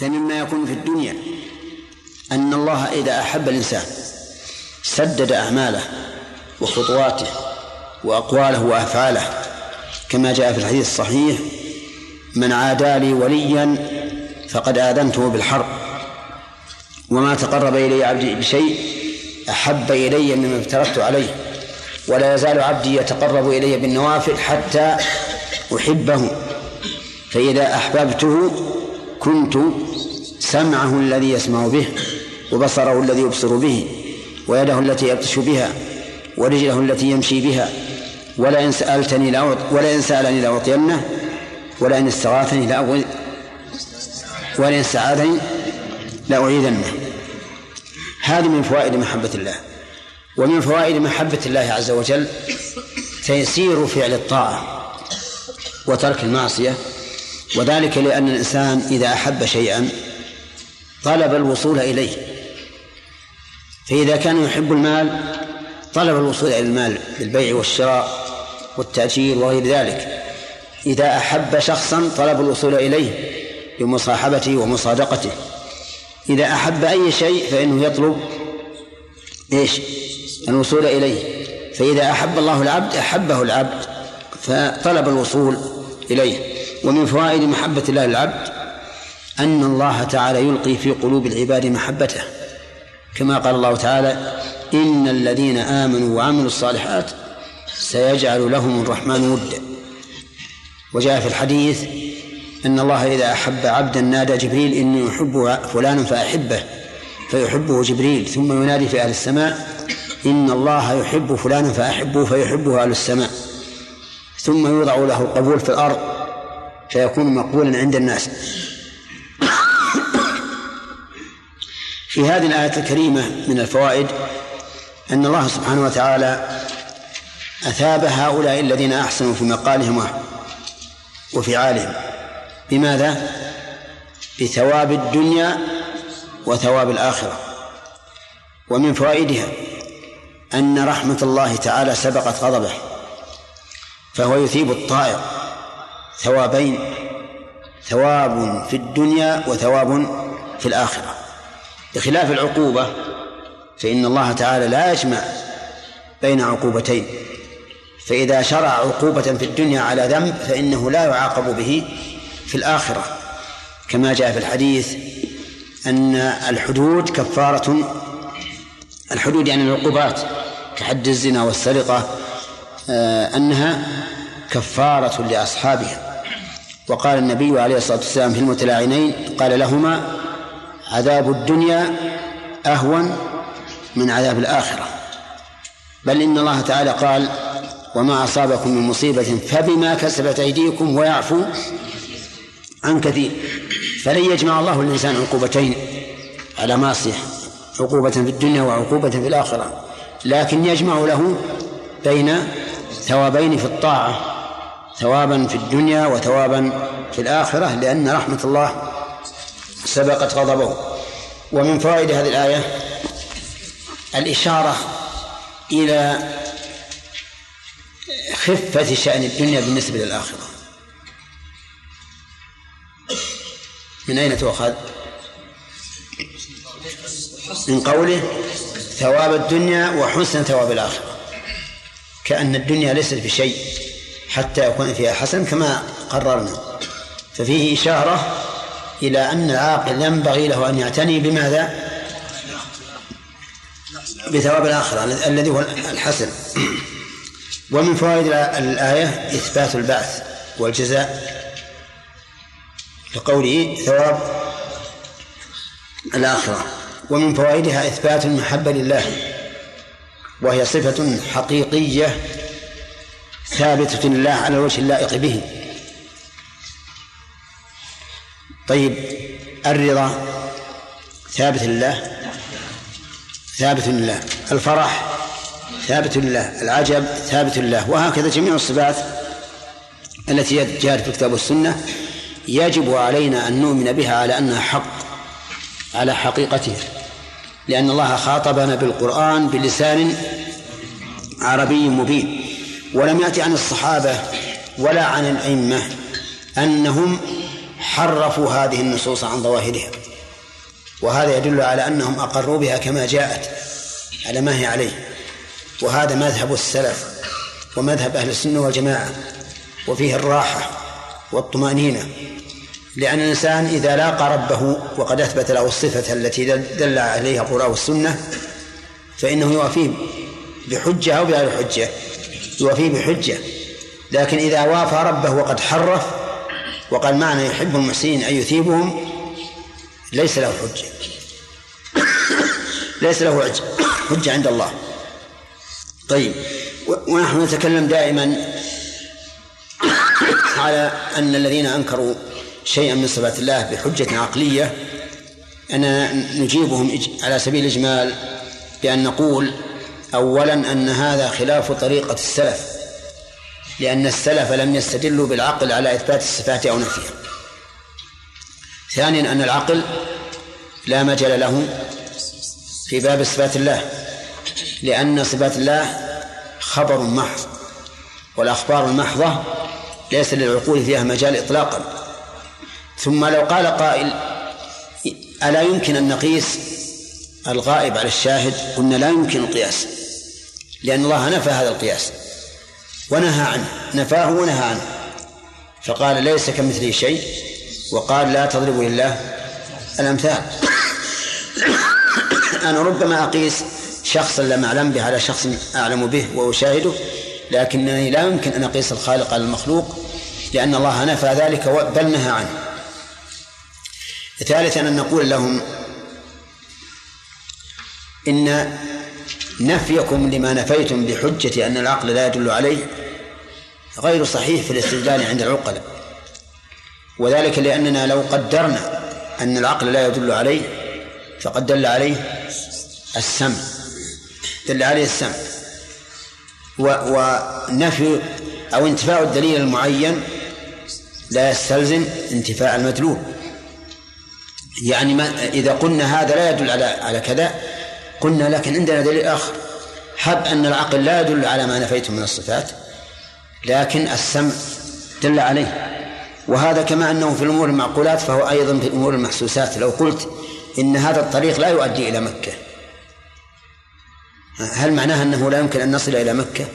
فمما يكون في الدنيا أن الله إذا أحب الإنسان سدد أعماله وخطواته وأقواله وأفعاله. كما جاء في الحديث الصحيح من عادى لي وليا فقد آذنته بالحرب. وما تقرب إلي عبدي بشيء أحب إلي مما افترضت عليه ولا يزال عبدي يتقرب إلي بالنوافل حتى أحبه. فإذا أحببته كنت سمعه الذي يسمع به وبصره الذي يبصر به ويده التي يبطش بها ورجله التي يمشي بها ولئن سألتني لأعط ولئن سألني لأعطينه ولئن استغاثني لأغوي ولئن استعاذني لأعيذنه. هذه من فوائد محبة الله. ومن فوائد محبة الله عز وجل تيسير فعل الطاعة وترك المعصية وذلك لأن الإنسان إذا أحب شيئا طلب الوصول إليه. فإذا كان يحب المال طلب الوصول إلى المال بالبيع والشراء والتأجير وغير ذلك. إذا أحب شخصا طلب الوصول إليه بمصاحبته ومصادقته. إذا أحب أي شيء فإنه يطلب إيش؟ الوصول إليه. فإذا أحب الله العبد أحبه العبد فطلب الوصول إليه. ومن فوائد محبة الله للعبد أن الله تعالى يلقي في قلوب العباد محبته كما قال الله تعالى إن الذين آمنوا وعملوا الصالحات سيجعل لهم الرحمن ودا. وجاء في الحديث أن الله إذا أحب عبدا نادى جبريل إني أحب فلانا فأحبه فيحبه جبريل ثم ينادي في أهل السماء إن الله يحب فلانا فأحبه فيحبه أهل السماء. ثم يوضع له القبول في الأرض فيكون مقبولا عند الناس. في هذه الآية الكريمة من الفوائد أن الله سبحانه وتعالى أثاب هؤلاء الذين أحسنوا في مقالهم وفعالهم. بماذا؟ بثواب الدنيا وثواب الآخرة. ومن فوائدها أن رحمة الله تعالى سبقت غضبه فهو يثيب الطائع ثوابين ثواب في الدنيا وثواب في الآخرة. بخلاف العقوبة فإن الله تعالى لا يجمع بين عقوبتين. فإذا شرع عقوبة في الدنيا على ذنب فإنه لا يعاقب به في الآخرة. كما جاء في الحديث أن الحدود كفارة الحدود يعني العقوبات كحد الزنا والسرقة آه، أنها كفارة لأصحابها. وقال النبي عليه الصلاة والسلام في المتلاعنين قال لهما عذاب الدنيا أهون من عذاب الآخرة. بل إن الله تعالى قال وما أصابكم من مصيبة فبما كسبت أيديكم ويعفو عن كثير فلن يجمع الله الإنسان عقوبتين على معصية عقوبة في الدنيا وعقوبة في الآخرة. لكن يجمع له بين ثوابين في الطاعة ثوابا في الدنيا وثوابا في الآخرة لأن رحمة الله سبقت غضبه. ومن فوائد هذه الآية الإشارة إلى خفة شأن الدنيا بالنسبة للآخرة. من أين تؤخذ؟ من قوله ثواب الدنيا وحسن ثواب الآخرة. كأن الدنيا ليست بشيء حتى يكون فيها حسن كما قررنا. ففيه إشارة إلى أن العاقل ينبغي له أن يعتني بماذا؟ بثواب الآخرة الذي هو الحسن. ومن فوائد الآية إثبات البعث والجزاء لقوله ثواب الآخرة. ومن فوائدها إثبات المحبة لله وهي صفة حقيقية ثابتة لله على الوجه اللائق به. طيب الرضا ثابت لله؟ ثابت لله. الفرح ثابت لله. العجب ثابت لله. وهكذا جميع الصفات التي جاءت في الكتاب والسنة يجب علينا أن نؤمن بها على أنها حق على حقيقتها. لأن الله خاطبنا بالقرآن بلسان عربي مبين. ولم يأتي عن الصحابة ولا عن الأئمة أنهم حرفوا هذه النصوص عن ظواهرها وهذا يدل على أنهم أقروا بها كما جاءت على ما هي عليه. وهذا مذهب السلف ومذهب أهل السنة والجماعة وفيه الراحة والطمأنينة. لأن الإنسان إذا لاقى ربه وقد أثبت له الصفة التي دل عليها القرآن والسنة فإنه يوافيه بحجة أو بغير حجة. يوافيه بحجة. لكن إذا وافى ربه وقد حرف وقال معنى يحب المحسنين أن يثيبهم ليس له حجة. ليس له حجة عند الله. طيب ونحن نتكلم دائما على أن الذين أنكروا شيئا من صفات الله بحجة عقلية أننا نجيبهم على سبيل الإجمال بأن نقول أولا أن هذا خلاف طريقة السلف. لأن السلف لم يستدلوا بالعقل على إثبات الصفات أو نفيها. ثانيا أن العقل لا مجال له في باب صفات الله لأن صفات الله خبر محض والأخبار المحضة ليس للعقول فيها مجال إطلاقا. ثم لو قال قائل ألا يمكن أن نقيس الغائب على الشاهد؟ قلنا لا يمكن القياس لأن الله نفى هذا القياس. ونهى عنه نفاه ونهى عنه. فقال ليس كمثله شيء. وقال لا تضربوا لله الأمثال. أنا ربما أقيس شخصا لم أعلم به على شخص أعلم به وأشاهده لكنني لا يمكن أن أقيس الخالق على المخلوق لأن الله نفى ذلك بل نهى عنه. ثالثا أن نقول لهم إن نفيكم لما نفيتم بحجة أن العقل لا يدل عليه غير صحيح في الاستدلال عند العقلاء وذلك لأننا لو قدرنا أن العقل لا يدل عليه فقد دل عليه السمع دل عليه السمع ونفي أو انتفاء الدليل المعين لا يستلزم انتفاء المدلول. يعني ما إذا قلنا هذا لا يدل على على كذا قلنا لكن عندنا دليل آخر. هب أن العقل لا يدل على ما نفيتم من الصفات لكن السمع دل عليه. وهذا كما أنه في الأمور المعقولات فهو أيضا في الأمور المحسوسات. لو قلت إن هذا الطريق لا يؤدي إلى مكة هل معناها أنه لا يمكن أن نصل إلى مكة؟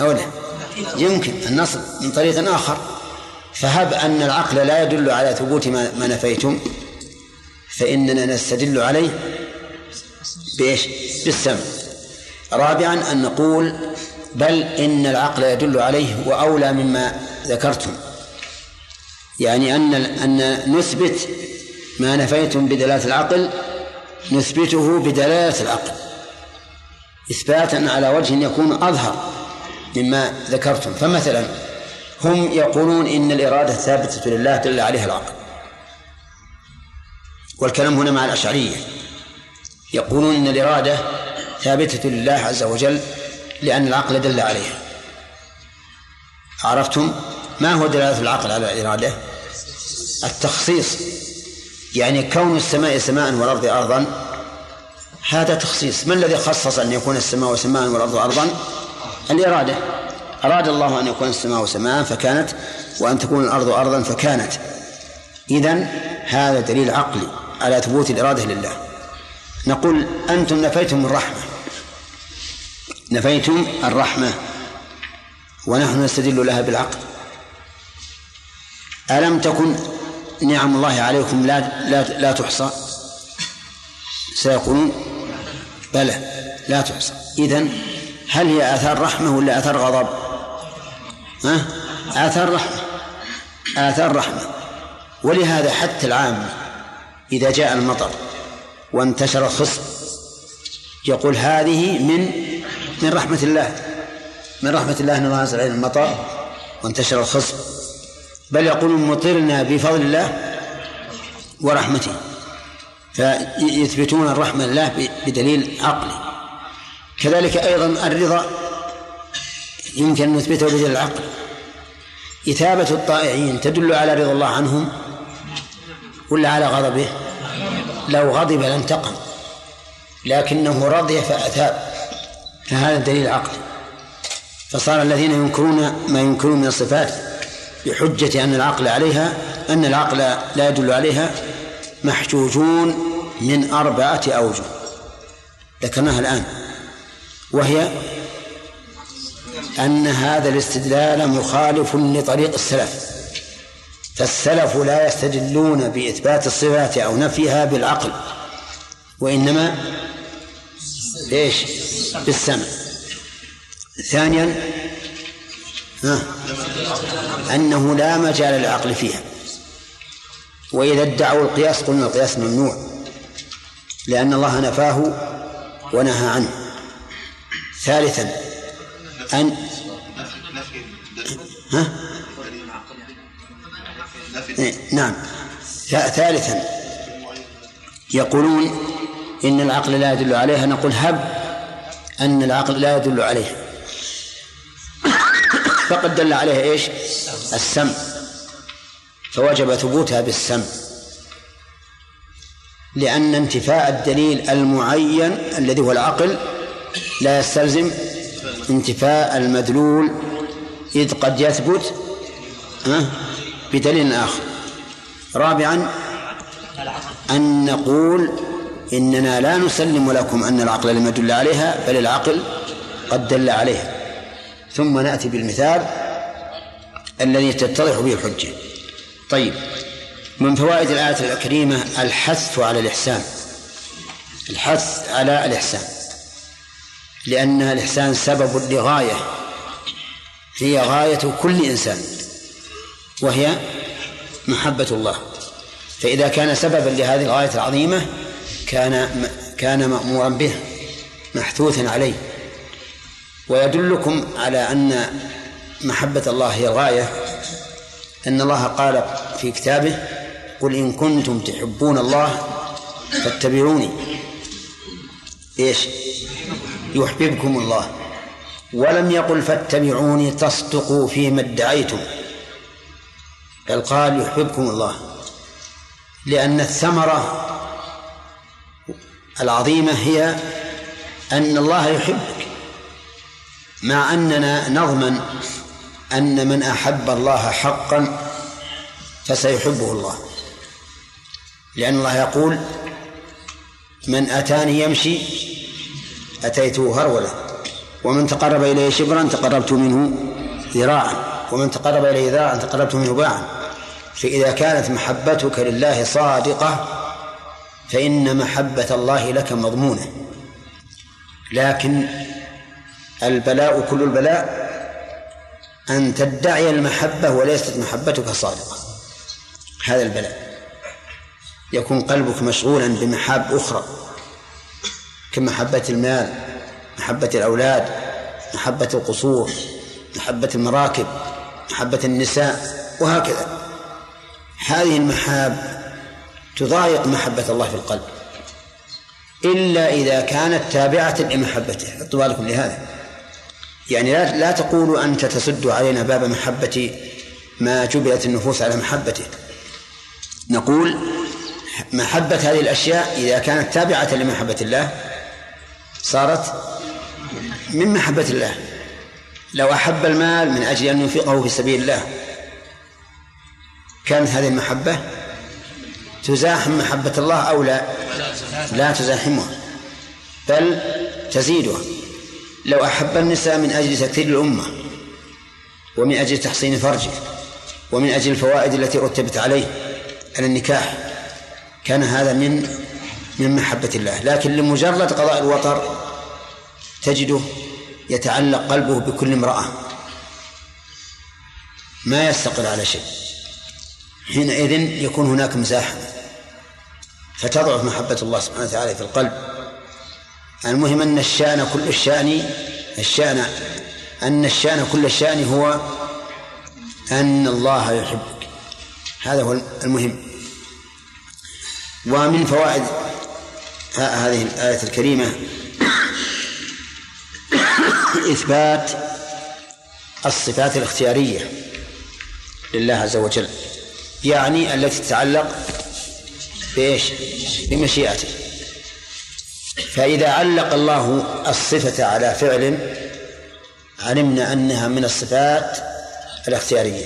أو لا. يمكن أن نصل من طريق آخر. فهب أن العقل لا يدل على ثبوت ما, ما نفيتم فإننا نستدل عليه بإيش؟ بالسمع. رابعا أن نقول بل إن العقل يدل عليه وأولى مما ذكرتم. يعني أن أن نثبت ما نفيتم بدلالة العقل نثبته بدلالة العقل إثباتا على وجه يكون أظهر مما ذكرتم. فمثلا هم يقولون إن الإرادة ثابتة لله دل عليها العقل والكلام هنا مع الأشعرية. يقولون إن الإرادة ثابتة لله عز وجل لأن العقل دل عليها. عرفتم؟ ما هو دلالة العقل على الإرادة التخصيص. يعني كون السماء سماء والأرض أرضا هذا تخصيص. من الذي خصص أن يكون السماء سماء والأرض أرضا؟ الإرادة. أراد الله أن يكون السماء سماء فكانت وأن تكون الأرض أرضا فكانت. إذن هذا دليل عقلي على ثبوت الإرادة لله. نقول أنتم نفيتم الرحمة. نفيتم الرحمة ونحن نستدل لها بالعقل ألم تكن نعم الله عليكم لا لا لا تحصى سيقولون بلى لا تحصى إذن هل هي آثار رحمة ولا آثار غضب؟ ها؟ آثار رحمة آثار رحمة ولهذا حتى العام إذا جاء المطر وانتشر الخصب يقول هذه من من رحمة الله. من رحمة الله أن الله علينا المطر وانتشر الخصب بل يقولون مطرنا بفضل الله ورحمته. فيثبتون الرحمة لله بدليل عقلي كذلك أيضا الرضا يمكن أن نثبته بدليل العقل. إثابة الطائعين تدل على رضا الله عنهم ولا على غضبه؟ لو غضب لانتقم. لكنه رضي فأثاب. فهذا دليل عقلي. فصار الذين ينكرون ما ينكرون من الصفات بحجة أن العقل عليها أن العقل لا يدل عليها محجوجون من أربعة أوجه. ذكرناها الآن. وهي أن هذا الاستدلال مخالف لطريق السلف. فالسلف لا يستدلون بإثبات الصفات أو نفيها بالعقل وإنما إيش؟ بالسمع ثانيا ها أنه لا مجال للعقل فيها وإذا ادعوا القياس قلنا القياس ممنوع لأن الله نفاه ونهى عنه ثالثا أن ها؟ نعم ثالثا يقولون إن العقل لا يدل عليها نقول هب أن العقل لا يدل عليها. فقد دل عليها إيش؟ السمع فوجب ثبوتها بالسمع لأن انتفاء الدليل المعين الذي هو العقل لا يستلزم انتفاء المدلول إذ قد يثبت بدليل آخر. رابعا أن نقول إننا لا نسلم لكم أن العقل لم يدل عليها بل العقل قد دل عليها. ثم نأتي بالمثال الذي تتضح به الحجة. طيب من فوائد الآية الكريمة الحث على الإحسان. الحث على الإحسان. لأن الإحسان سبب لغاية. هي غاية كل إنسان وهي محبة الله. فإذا كان سببا لهذه الغاية العظيمة كان كان مأمورا به محثوثا عليه. ويدلكم على أن محبة الله هي الغاية أن الله قال في كتابه قل إن كنتم تحبون الله فاتبعوني. إيش؟ يحببكم الله. ولم يقل فاتبعوني تصدقوا فيما ادعيتم. بل قال يحببكم الله. لأن الثمرة العظيمة هي أن الله يحبك مع أننا نضمن أن من أحب الله حقا فسيحبه الله. لأن الله يقول من أتاني يمشي أتيته هرولة ومن تقرب إليه شبرا تقربت منه ذراعا ومن تقرب إليه ذراعا تقربت منه باعا. فإذا كانت محبتك لله صادقة فإن محبة الله لك مضمونة. لكن البلاء كل البلاء أن تدعي المحبة وليست محبتك صادقة. هذا البلاء. يكون قلبك مشغولا بمحاب أخرى كمحبة المال محبة الأولاد محبة القصور محبة المراكب محبة النساء وهكذا. هذه المحاب تضايق محبة الله في القلب. إلا إذا كانت تابعة لمحبته. حطوا بالكم لهذا. يعني لا لا تقولوا أنت تسد علينا باب محبة ما جبلت النفوس على محبته نقول محبة هذه الأشياء إذا كانت تابعة لمحبة الله صارت من محبة الله. لو أحب المال من أجل أن ينفقه في سبيل الله. كانت هذه المحبة تزاحم محبة الله أو لا؟ لا تزاحمها بل تزيدها. لو أحب النساء من أجل تكثير الأمة ومن أجل تحصين فرجه ومن أجل الفوائد التي رتبت عليه على النكاح كان هذا من من محبة الله. لكن لمجرد قضاء الوطر تجده يتعلق قلبه بكل امرأة. ما يستقر على شيء. حينئذ يكون هناك مزاحمة فتضعف محبة الله سبحانه وتعالى في القلب. المهم أن الشأن كل الشأن الشأن أن الشأن كل الشأن هو أن الله يحبك. هذا هو المهم. ومن فوائد هذه الآية الكريمة إثبات الصفات الاختيارية لله عز وجل. يعني التي تتعلق بإيش؟ بمشيئته فإذا علق الله الصفة على فعل علمنا أنها من الصفات الاختيارية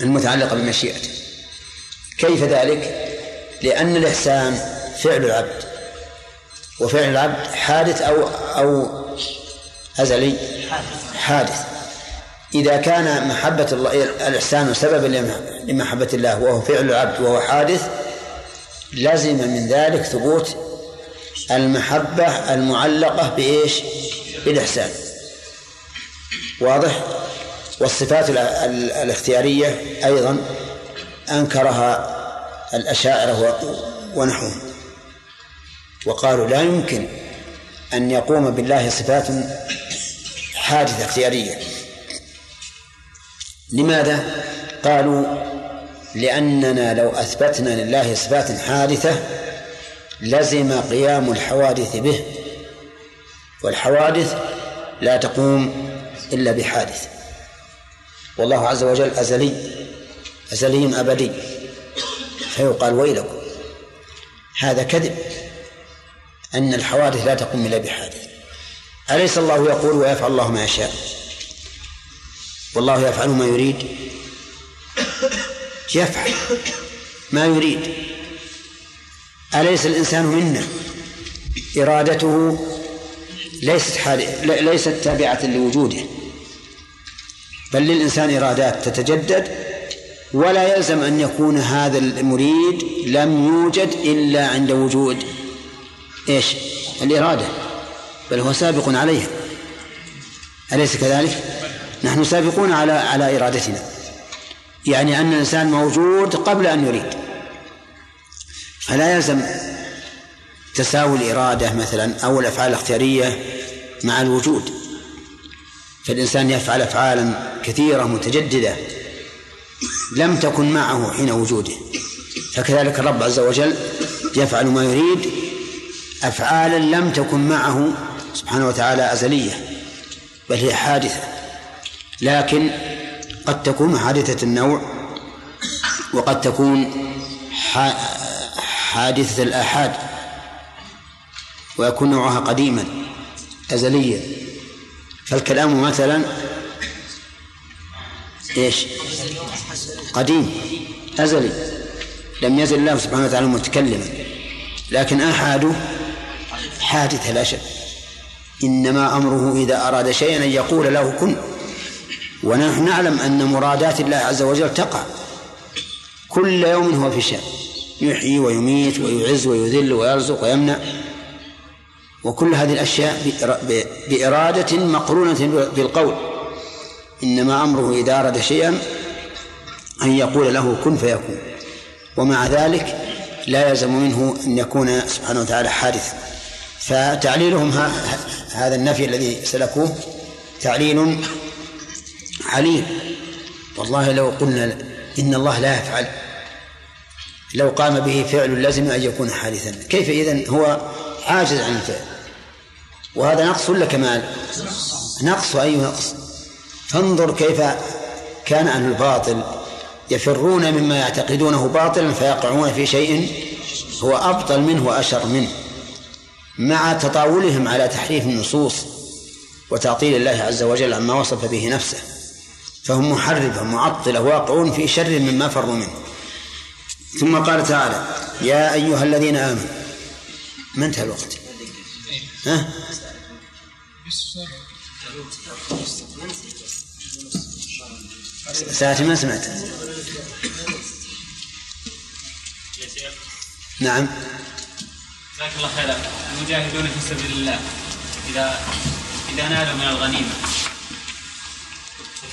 المتعلقة بمشيئته كيف ذلك؟ لأن الإحسان فعل العبد وفعل العبد حادث أو أو أزلي حادث إذا كان محبة الله الإحسان سببا لمحبة الله وهو فعل العبد وهو حادث لزم من ذلك ثبوت المحبة المعلقة بإيش؟ بالإحسان واضح؟ والصفات الاختيارية أيضا أنكرها الأشاعرة ونحوهم وقالوا لا يمكن أن يقوم بالله صفات حادثة اختيارية لماذا؟ قالوا لأننا لو أثبتنا لله صفات حادثة لزم قيام الحوادث به والحوادث لا تقوم إلا بحادث. والله عز وجل أزلي أزلي أبدي. فيقال ويلكم هذا كذب أن الحوادث لا تقوم إلا بحادث. أليس الله يقول ويفعل الله ما يشاء؟ والله يفعل ما يريد. يفعل ما يريد. أليس الإنسان منا؟ إرادته ليست ليست تابعة لوجوده. بل للإنسان إرادات تتجدد ولا يلزم أن يكون هذا المريد لم يوجد إلا عند وجود. إيش؟ الإرادة. بل هو سابق عليها. أليس كذلك؟ نحن سابقون على على إرادتنا. يعني أن الإنسان موجود قبل أن يريد. فلا يلزم تساوي الإرادة مثلا أو الأفعال الاختيارية مع الوجود. فالإنسان يفعل أفعالا كثيرة متجددة لم تكن معه حين وجوده. فكذلك الرب عز وجل يفعل ما يريد أفعالا لم تكن معه سبحانه وتعالى أزلية بل هي حادثة. لكن قد تكون حادثة النوع وقد تكون حادثة الآحاد ويكون نوعها قديما أزليا. فالكلام مثلا إيش؟ قديم أزلي. لم يزل الله سبحانه وتعالى متكلما. لكن آحاده حادثة لا شك. إنما أمره إذا أراد شيئا أن يقول له كن. ونحن نعلم أن مرادات الله عز وجل تقع. كل يوم هو في شأن. يحيي ويميت ويعز ويذل ويرزق ويمنع. وكل هذه الأشياء بإرادة مقرونة بالقول. إنما أمره إذا أراد شيئا أن يقول له كن فيكون. ومع ذلك لا يلزم منه أن يكون سبحانه وتعالى حادثا. فتعليلهم هذا النفي الذي سلكوه تعليل عليل والله لو قلنا إن الله لا يفعل لو قام به فعل لازم أن يكون حادثا. كيف إذن هو عاجز عن الفعل؟ وهذا نقص ولا كمال؟ نقص أي نقص؟ فانظر كيف كان أهل الباطل يفرون مما يعتقدونه باطلا فيقعون في شيء هو أبطل منه وأشر منه. مع تطاولهم على تحريف النصوص وتعطيل الله عز وجل عما وصف به نفسه. فهم محرفة معطلة واقعون في شر مما فروا منه. ثم قال تعالى يا أيها الذين آمنوا ما انتهى الوقت؟ ها؟ ساعتي ما سمعت. نعم. جزاك الله خيرا. المجاهدون في سبيل الله اذا إذا نالوا من الغنيمة. في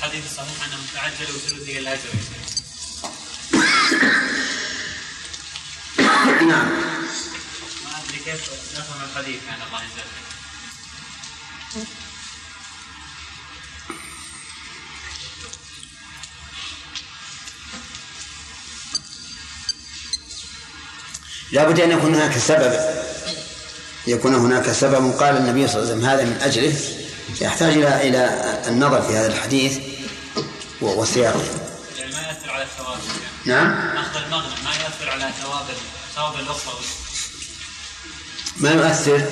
الحديث الصحيح انهم تعجلوا ثلثي الاجر نعم. ما أدري كيف نفهم الحديث عن الله يجزاك لابد أن يكون هناك سبب. يكون هناك سبب. قال النبي صلى الله عليه وسلم هذا من أجله. يحتاج إلى إلى النظر في هذا الحديث. وسياقه يعني ما يأثر على الثواب نعم؟ أخذ المغنم ما يأثر على ثواب ثواب الأخرى ما يؤثر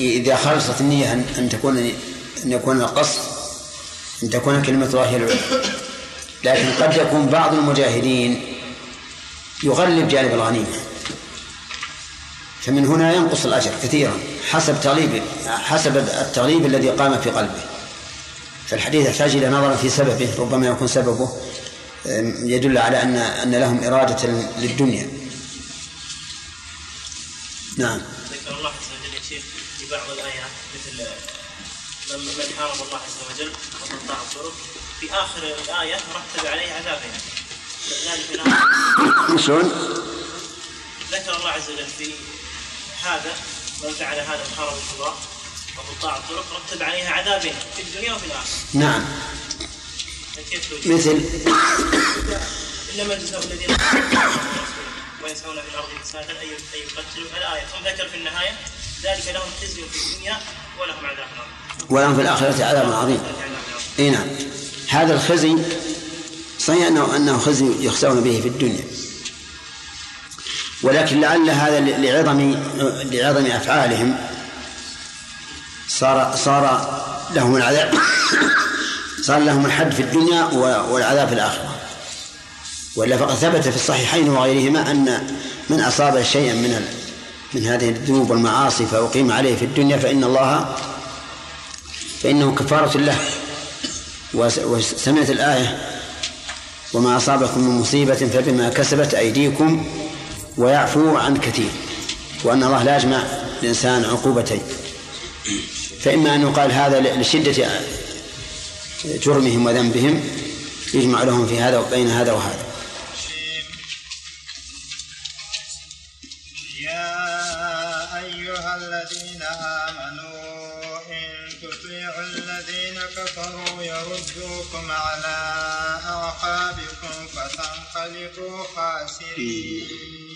إذا خلصت النية أن تكون أن يكون القصد أن تكون كلمة الله هي العليا لكن قد يكون بعض المجاهدين يغلب جانب الغنيمة. فمن هنا ينقص الأجر كثيرا حسب تغليب حسب التغليب الذي قام في قلبه. فالحديث يحتاج إلى نظر في سببه ربما يكون سببه يدل على أن أن لهم إرادة للدنيا. نعم. ذكر الله عز وجل يا شيخ في بعض الآيات مثل من حارب الله عز وجل وقطع الطرق في آخر الآية رتب عليه عذابين شلون؟ ذكر الله عز وجل في هذا من فعل هذا حارب الله وقطاع الطرق رتب عليها عذابين في الدنيا وفي الآخرة. نعم. مثل انما جزاء الذين ويسعون في الأرض فسادا ان يقتلوا الآية ثم ذكر في النهاية ذلك لهم خزي في الدنيا ولهم عذاب عظيم ولهم في الآخرة عذاب عظيم. إي نعم. هذا الخزي صحيح انه أنه خزي يخزون به في الدنيا. ولكن لعل هذا لعظم لعظم أفعالهم. صار صار لهم العذاب صار لهم الحد في الدنيا والعذاب في الآخرة. وإلا فقد ثبت في الصحيحين وغيرهما أن من أصاب شيئا من من هذه الذنوب والمعاصي فأقيم عليه في الدنيا فإن الله فإنه كفارة له. وسمعت الآية وما أصابكم من مصيبة فبما كسبت أيديكم ويعفو عن كثير. وأن الله لا يجمع الإنسان عقوبتين. فإما أن يقال هذا لشدة جرمهم وذنبهم يجمع لهم في هذا وبين هذا وهذا. يا أيها الذين آمنوا إن تطيعوا الذين كفروا يردوكم على أعقابكم فتنقلبوا خاسرين.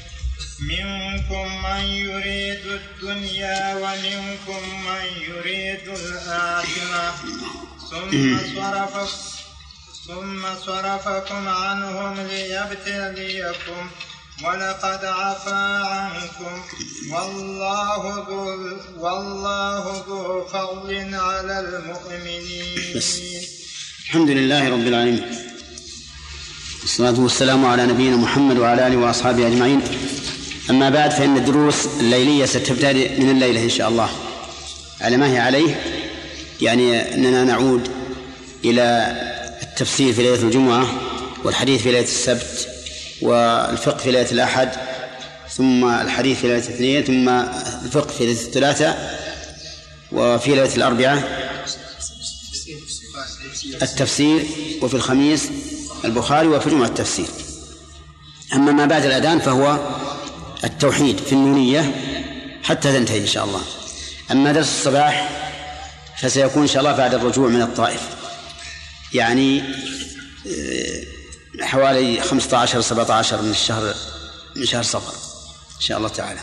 منكم من يريد الدنيا ومنكم من يريد الآخرة. ثم صرفكم ثم صرفكم عنهم ليبتليكم. ولقد عفا عنكم. والله ذو والله ذو فضل على المؤمنين. بس. الحمد لله رب العالمين. والصلاة والسلام على نبينا محمد وعلى آله وأصحابه أجمعين. أما بعد فإن الدروس الليلية ستبتدئ من الليلة إن شاء الله. على ما هي عليه يعني أننا نعود إلى التفسير في ليلة الجمعة والحديث في ليلة السبت والفقه في ليلة الأحد ثم الحديث في ليلة الاثنين ثم الفقه في ليلة الثلاثاء وفي ليلة الأربعاء التفسير وفي الخميس البخاري وفي الجمعة التفسير. أما ما بعد الأذان فهو التوحيد في النونية حتى تنتهي إن شاء الله. أما درس الصباح فسيكون إن شاء الله بعد الرجوع من الطائف. يعني آه، حوالي 15 17 من الشهر من شهر صفر إن شاء الله تعالى.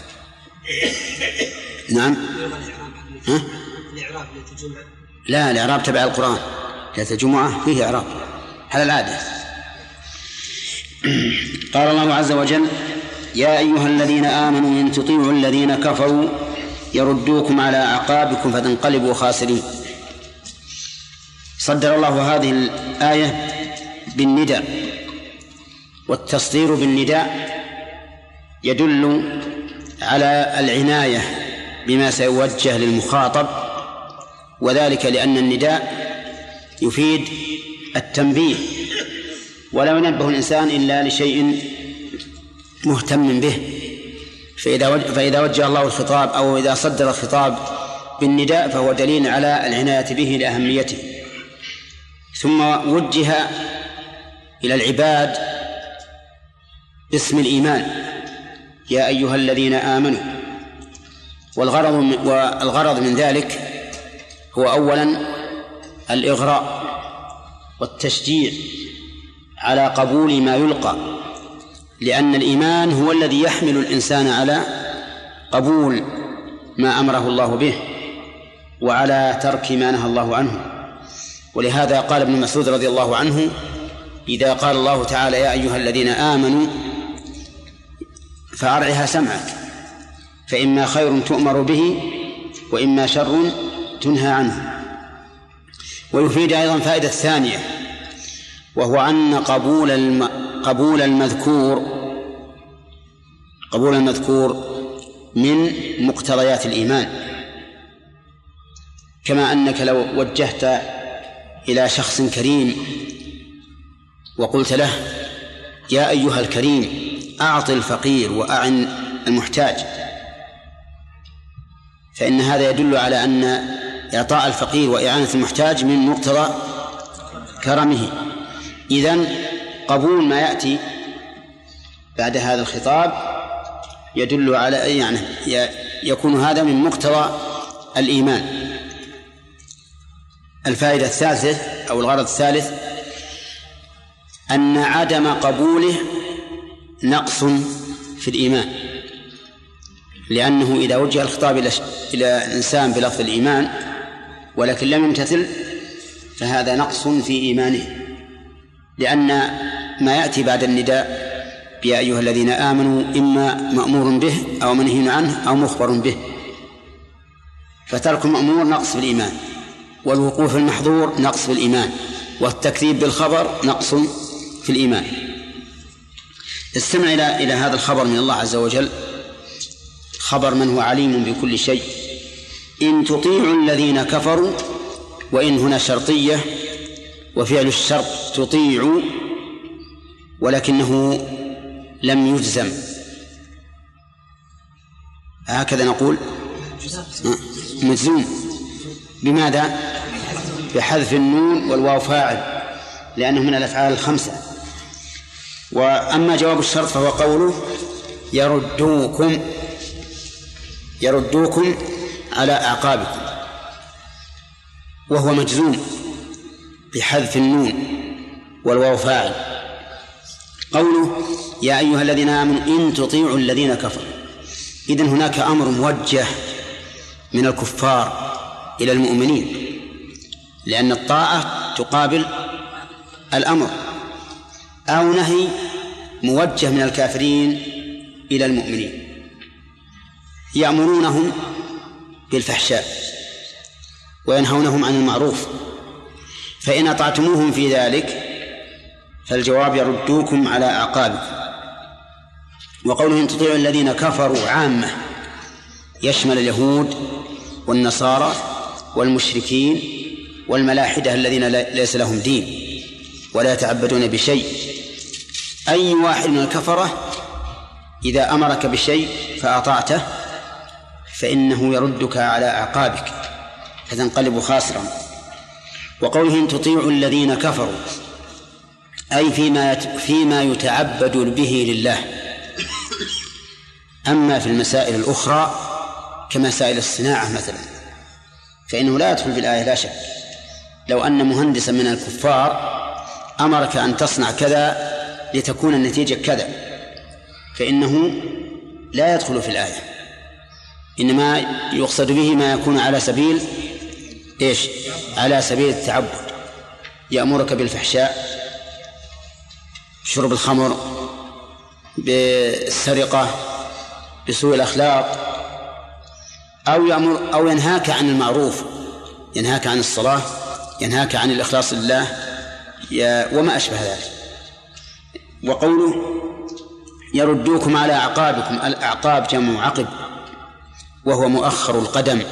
نعم. ها؟ الإعراب ليلة لا الإعراب تبع القرآن. ليلة الجمعة فيه إعراب. على العادة. قال الله عز وجل يا أيها الذين آمنوا إن تطيعوا الذين كفروا يردوكم على أعقابكم فتنقلبوا خاسرين. صدر الله هذه الآية بالنداء والتصدير بالنداء يدل على العناية بما سيوجه للمخاطب وذلك لأن النداء يفيد التنبيه. ولا ينبه الإنسان إلا لشيء مهتم به. فإذا فإذا وجه الله الخطاب أو إذا صدر الخطاب بالنداء فهو دليل على العناية به لأهميته. ثم وجه إلى العباد باسم الإيمان. يا أيها الذين آمنوا والغرض من والغرض من ذلك هو أولا الإغراء والتشجيع على قبول ما يلقى لأن الإيمان هو الذي يحمل الإنسان على قبول ما أمره الله به وعلى ترك ما نهى الله عنه ولهذا قال ابن مسعود رضي الله عنه إذا قال الله تعالى يا أيها الذين آمنوا فأرعها سمعك فإما خير تؤمر به وإما شر تنهى عنه ويفيد أيضا فائدة ثانية وهو أن قبول. قبول المذكور قبول المذكور من مقتضيات الإيمان. كما أنك لو وجهت إلى شخص كريم وقلت له يا أيها الكريم أعط الفقير وأعن المحتاج. فإن هذا يدل على أن إعطاء الفقير وإعانة المحتاج من مقتضى كرمه. إذن قبول ما يأتي بعد هذا الخطاب يدل على يعني يكون هذا من مقتضى الإيمان. الفائدة الثالثة أو الغرض الثالث أن عدم قبوله نقص في الإيمان. لأنه إذا وجه الخطاب إلى إلى الإنسان بلفظ الإيمان ولكن لم يمتثل فهذا نقص في إيمانه. لأن ما يأتي بعد النداء. يا أيها الذين آمنوا إما مأمور به أو منهي عنه أو مخبر به. فترك المأمور نقص في الإيمان والوقوف المحظور نقص في الإيمان والتكذيب بالخبر نقص في الإيمان. استمع إلى إلى هذا الخبر من الله عز وجل. خبر من هو عليم بكل شيء. إن تطيعوا الذين كفروا وإن هنا شرطية وفعل الشرط تطيع ولكنه لم يجزم. هكذا نقول. مجزوم. بماذا؟ بحذف النون والواو فاعل لأنه من الأفعال الخمسة. وأما جواب الشرط فهو قوله يردوكم يردوكم على أعقابكم. وهو مجزوم بحذف النون والواو فاعل. قوله يا أيها الذين آمنوا إن تطيعوا الذين كفروا. إذن هناك أمر موجه من الكفار إلى المؤمنين لأن الطاعة تقابل الأمر أو نهي موجه من الكافرين إلى المؤمنين. يأمرونهم بالفحشاء وينهونهم عن المعروف فإن أطعتموهم في ذلك فالجواب يردوكم على أعقابكم. وقوله إن تطيعوا الذين كفروا عامة. يشمل اليهود والنصارى والمشركين والملاحدة الذين ليس لهم دين ولا يتعبدون بشيء. أي واحد من الكفرة إذا أمرك بشيء فأطعته فإنه يردك على أعقابك. فتنقلب خاسرا. وقوله إن تطيعوا الذين كفروا أي فيما فيما يتعبد به لله. أما في المسائل الأخرى كمسائل الصناعة مثلا فإنه لا يدخل في الآية لا شك. لو أن مهندسا من الكفار أمرك أن تصنع كذا لتكون النتيجة كذا فإنه لا يدخل في الآية. إنما يقصد به ما يكون على سبيل إيش؟ على سبيل التعبد. يأمرك بالفحشاء شرب الخمر بالسرقة بسوء الأخلاق أو يأمر أو ينهاك عن المعروف ينهاك عن الصلاة ينهاك عن الإخلاص لله وما أشبه ذلك. وقوله يردوكم على أعقابكم الأعقاب جمع عقب وهو مؤخر القدم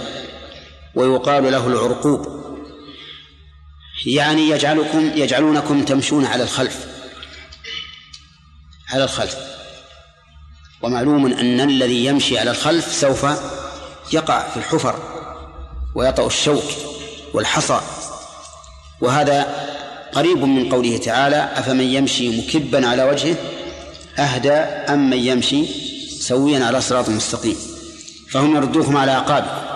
ويقال له العرقوب. يعني يجعلكم يجعلونكم تمشون على الخلف. على الخلف. ومعلوم أن الذي يمشي على الخلف سوف يقع في الحفر ويطأ الشوك والحصى. وهذا قريب من قوله تعالى أفمن يمشي مكبا على وجهه أهدى أم من يمشي سويا على صراط مستقيم. فهم يردوكم على أعقابكم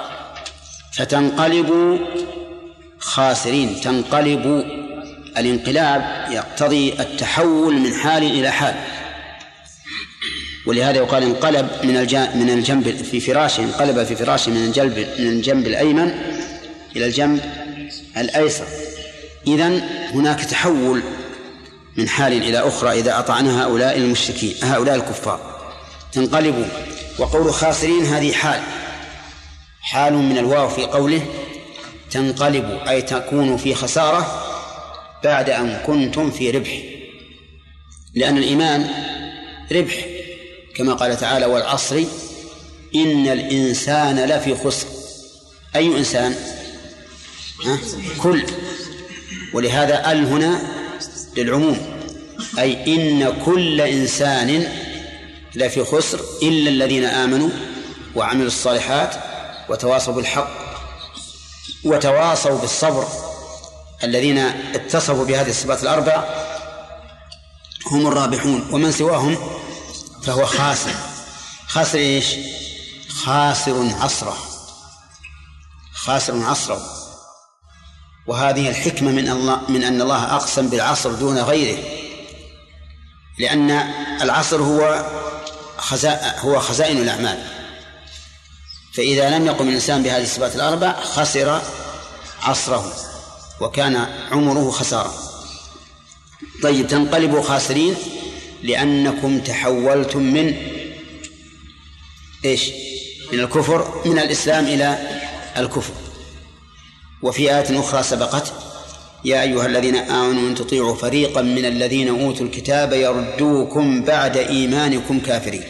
فتنقلبوا خاسرين تنقلب الانقلاب يقتضي التحول من حال إلى حال. ولهذا يقال انقلب من من الجنب في فراشه انقلب في فراشه من الجنب من الجنب الأيمن إلى الجنب الأيسر. إذا هناك تحول من حال إلى أخرى إذا أطعنا هؤلاء المشركين هؤلاء الكفار. تنقلب وقول خاسرين هذه حال. حال من الواو في قوله تنقلب أي تكون في خسارة بعد أن كنتم في ربح. لأن الإيمان ربح. كما قال تعالى والعصر إن الإنسان لفي خسر. أي إنسان؟ ها؟ كل. ولهذا ال هنا للعموم. أي إن كل إنسان لفي خسر إلا الذين آمنوا وعملوا الصالحات وتواصوا بالحق وتواصوا بالصبر. الذين اتصفوا بهذه الصفات الأربع هم الرابحون. ومن سواهم فهو خاسر. خاسر إيش؟ خاسر عصره. خاسر عصره. وهذه الحكمة من الله من أن الله أقسم بالعصر دون غيره. لأن العصر هو خزائن هو خزائن الأعمال. فإذا لم يقم الإنسان بهذه الصفات الأربع خسر عصره. وكان عمره خسارة. طيب تنقلبوا خاسرين لأنكم تحولتم من إيش؟ من الكفر من الإسلام إلى الكفر. وفي آية أخرى سبقت يا أيها الذين آمنوا إن تطيعوا فريقا من الذين أوتوا الكتاب يردوكم بعد إيمانكم كافرين.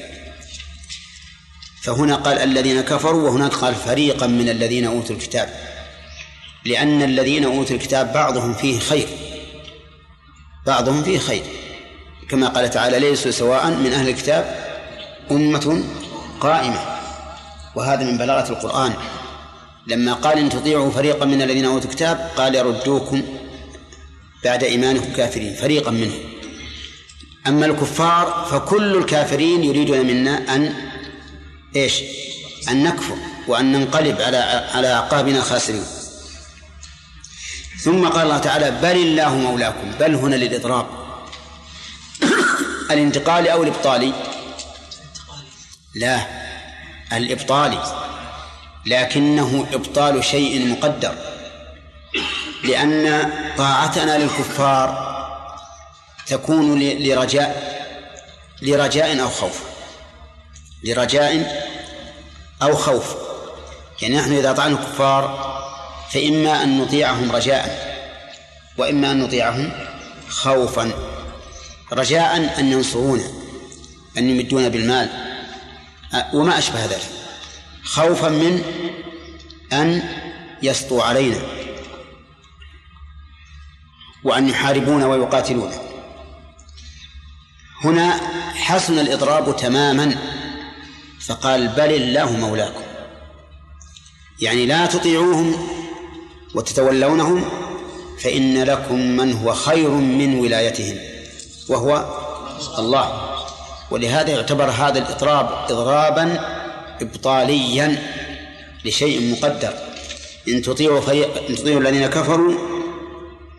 فهنا قال الذين كفروا وهناك قال فريقا من الذين أوتوا الكتاب. لأن الذين أوتوا الكتاب بعضهم فيه خير. بعضهم فيه خير. كما قال تعالى ليسوا سواء من أهل الكتاب أمة قائمة. وهذا من بلاغة القرآن. لما قال إن تطيعوا فريقا من الذين أوتوا الكتاب قال يردوكم بعد إيمانكم كافرين فريقا منهم. أما الكفار فكل الكافرين يريدون منا أن إيش؟ أن نكفر وأن ننقلب على على أعقابنا خاسرين ثم قال الله تعالى بل الله مولاكم بل هنا للإضراب. الانتقالي أو الإبطالي لا الإبطالي لكنه إبطال شيء مقدر لأن طاعتنا للكفار تكون لرجاء لرجاء أو خوف. لرجاء أو خوف. يعني نحن إذا أطعنا الكفار فإما أن نطيعهم رجاء وإما أن نطيعهم خوفا. رجاء أن ينصرونا أن يمدونا بالمال. وما أشبه ذلك. خوفا من أن يسطوا علينا. وأن يحاربون ويقاتلون هنا حسن الإضراب تماما. فقال بل الله مولاكم. يعني لا تطيعوهم وتتولونهم فإن لكم من هو خير من ولايتهم. وهو الله. ولهذا يعتبر هذا الإضراب إضرابا إبطاليا لشيء مقدر. إن تطيعوا فريق إن تطيعوا الذين كفروا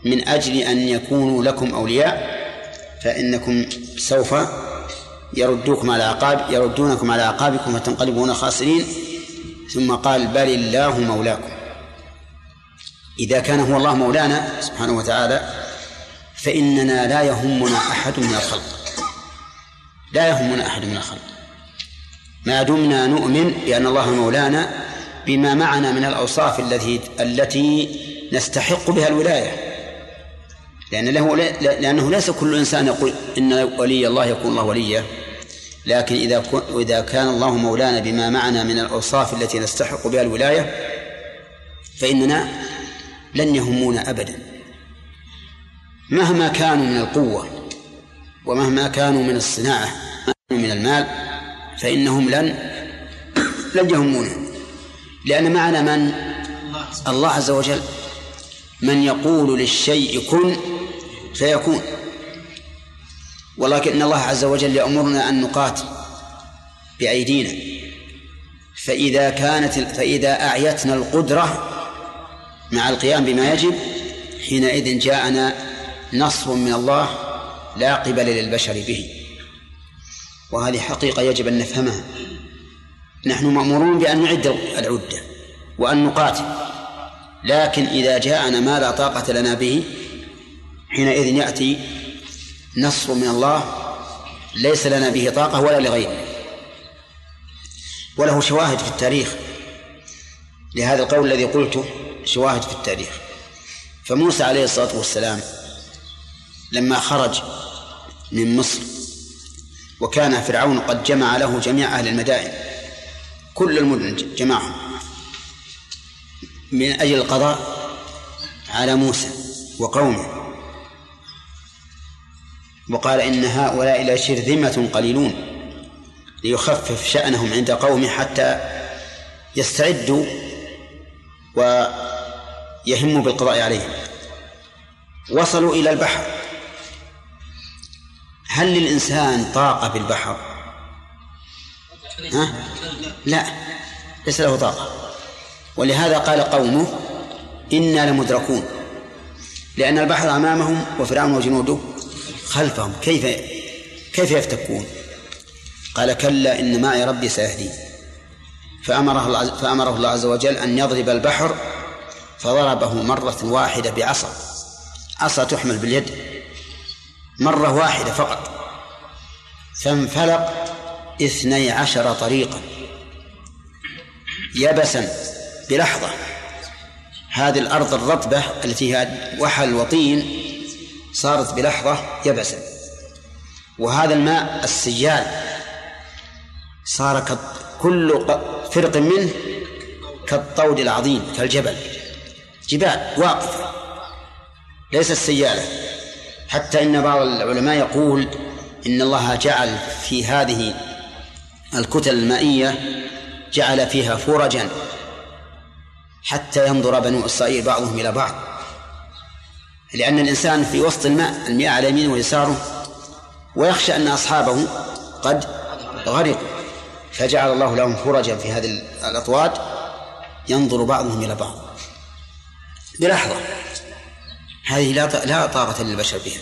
من أجل أن يكونوا لكم أولياء فإنكم سوف يردوكم على عقاب يردونكم على عقابكم فتنقلبون خاسرين. ثم قال بل الله مولاكم. إذا كان هو الله مولانا سبحانه وتعالى فإننا لا يهمنا أحد من الخلق. لا يهمنا أحد من الخلق. ما دمنا نؤمن بأن الله مولانا بما معنا من الأوصاف التي التي نستحق بها الولاية. لأن له لأنه ليس كل إنسان يقول إن ولي الله يكون الله وليه. لكن إذا إذا كان الله مولانا بما معنا من الأوصاف التي نستحق بها الولاية فإننا لن يهمونا أبدا. مهما كانوا من القوة ومهما كانوا من الصناعة من المال فإنهم لن لن يهمونه لأن معنا من؟ الله عز وجل. من يقول للشيء كن فيكون. ولكن الله عز وجل يأمرنا أن نقاتل بأيدينا. فإذا كانت فإذا أعيتنا القدرة مع القيام بما يجب حينئذ جاءنا نصر من الله لا قبل للبشر به. وهذه حقيقة يجب أن نفهمها. نحن مأمورون بأن نعد العدة وأن نقاتل. لكن إذا جاءنا ما لا طاقة لنا به حينئذ يأتي نصر من الله ليس لنا به طاقة ولا لغيرنا وله شواهد في التاريخ. لهذا القول الذي قلته شواهد في التاريخ. فموسى عليه الصلاة والسلام لما خرج من مصر. وكان فرعون قد جمع له جميع أهل المدائن. كل المدن جمعهم. من أجل القضاء على موسى وقومه. وقال إن هؤلاء لشرذمة قليلون. ليخفف شأنهم عند قومه حتى يستعدوا ويهموا بالقضاء عليهم. وصلوا إلى البحر. هل للإنسان طاقة بالبحر؟ ها؟ لا ليس له طاقة. ولهذا قال قومه إنا لمدركون. لأن البحر أمامهم وفرعون وجنوده خلفهم. كيف كيف يفتكون؟ قال كلا إن معي ربي سيهدين فأمره فأمره الله عز وجل أن يضرب البحر فضربه مرة واحدة بعصا. عصا تحمل باليد. مرة واحدة فقط. فانفلق اثني عشر طريقا. يبسا بلحظة. هذه الأرض الرطبة التي هي وحل وطين صارت بلحظة يبسا. وهذا الماء السيال صار كل فرق منه كالطود العظيم كالجبل. جبال واقفة. ليس السيالة. حتى إن بعض العلماء يقول إن الله جعل في هذه الكتل المائية جعل فيها فرجا حتى ينظر بنو إسرائيل بعضهم إلى بعض. لأن الإنسان في وسط الماء المياه على يمينه ويساره ويخشى أن أصحابه قد غرقوا. فجعل الله لهم فرجا في هذه الأطواد ينظر بعضهم إلى بعض. بلحظة. هذه لا لا طاقة للبشر بها.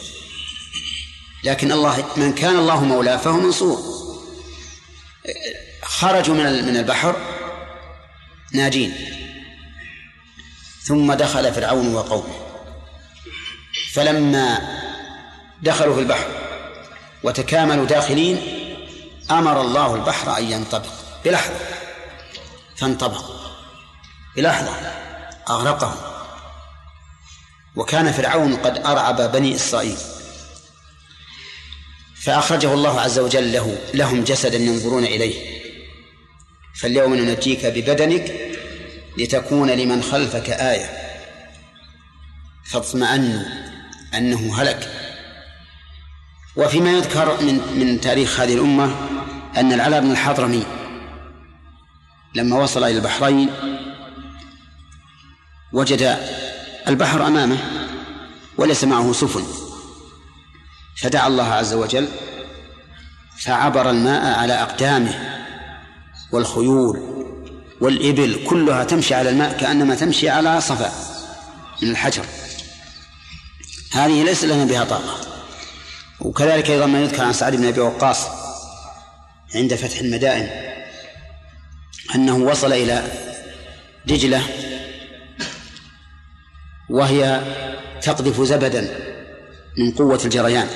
لكن الله من كان الله مولاه فهو منصور. خرجوا من من البحر ناجين. ثم دخل فرعون وقومه. فلما دخلوا في البحر وتكاملوا داخلين أمر الله البحر أن ينطبق. بلحظة. فانطبق. بلحظة. أغرقهم. وكان فرعون قد أرعب بني إسرائيل. فأخرجه الله عز وجل له لهم جسدا ينظرون إليه. فاليوم ننجيك ببدنك لتكون لمن خلفك آية. فاطمأنوا أنه هلك. وفيما يذكر من من تاريخ هذه الأمة أن العلاء بن الحضرمي لما وصل إلى البحرين وجد البحر أمامه وليس معه سفن. فدعا الله عز وجل فعبر الماء على أقدامه والخيول والإبل كلها تمشي على الماء كأنما تمشي على صفا من الحجر. هذه ليس لنا بها طاقة. وكذلك أيضا ما يذكر عن سعد بن أبي وقاص عند فتح المدائن أنه وصل إلى دجلة وهي تقذف زبدا من قوة الجريان.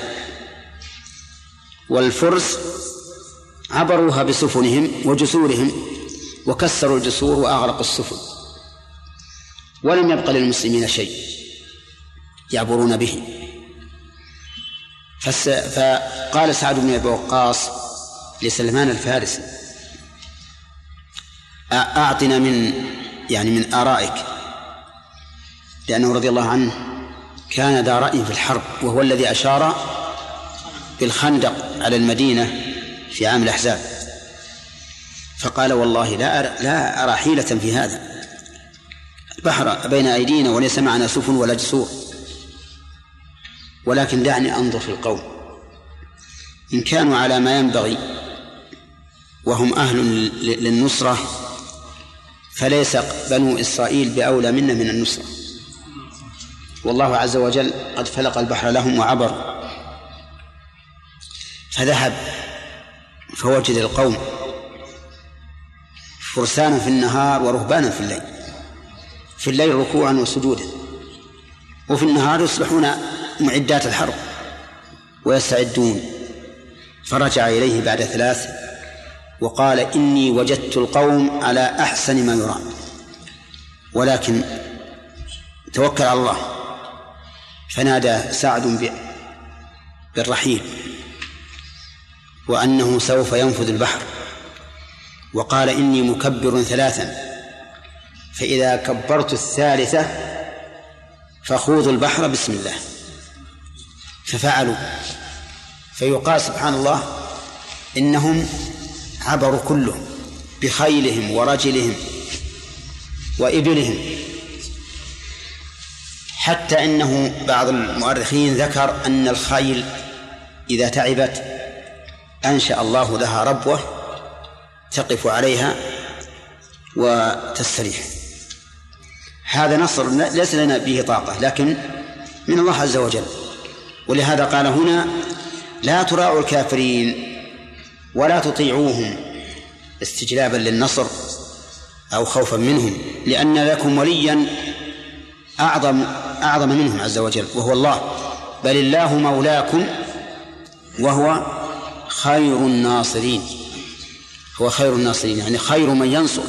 والفرس عبروها بسفنهم وجسورهم وكسروا الجسور وأغرقوا السفن. ولم يبق للمسلمين شيء يعبرون به. فقال سعد بن أبي وقاص لسلمان الفارسي أعطنا من يعني من آرائك لأنه رضي الله عنه كان ذا رأي في الحرب وهو الذي أشار بالخندق على المدينة في عام الأحزاب. فقال والله لا أرى لا أرى حيلة في هذا. بحر بين أيدينا وليس معنا سفن ولا جسور. ولكن دعني أنظر في القوم. إن كانوا على ما ينبغي وهم أهل للنصرة فليس بنو إسرائيل بأولى منا من النصرة. والله عز وجل قد فلق البحر لهم وعبر فذهب فوجد القوم فرسانا في النهار ورهبانا في الليل. في الليل ركوعا وسجودا. وفي النهار يصلحون معدات الحرب ويستعدون. فرجع إليه بعد ثلاث وقال إني وجدت القوم على أحسن ما يرام. ولكن توكل على الله. فنادى سعد بالرحيل وأنه سوف ينفذ البحر وقال إني مكبر ثلاثا فإذا كبرت الثالثة فخوضوا البحر بسم الله. ففعلوا فيقال سبحان الله إنهم عبروا كلهم بخيلهم ورجلهم وإبلهم. حتى إنه بعض المؤرخين ذكر أن الخيل إذا تعبت أنشأ الله لها ربوة تقف عليها وتستريح. هذا نصر ليس لنا به طاقة لكن من الله عز وجل. ولهذا قال هنا لا تراعوا الكافرين ولا تطيعوهم استجلابا للنصر أو خوفا منهم لأن لكم وليا أعظم أعظم منهم عز وجل وهو الله. بل الله مولاكم وهو خير الناصرين. هو خير الناصرين يعني خير من ينصر.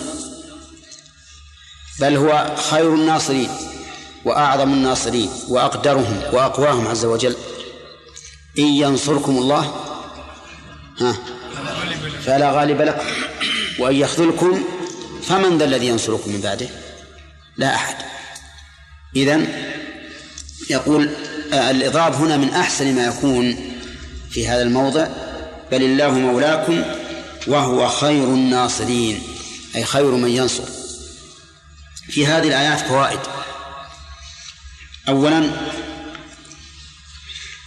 بل هو خير الناصرين وأعظم الناصرين وأقدرهم وأقواهم عز وجل. إن ينصركم الله ها فلا غالب لكم. وإن يخذلكم فمن ذا الذي ينصركم من بعده؟ لا أحد. إذن يقول آه، الإضراب هنا من أحسن ما يكون في هذا الموضع بل الله مولاكم وهو خير الناصرين أي خير من ينصر. في هذه الآيات فوائد. أولا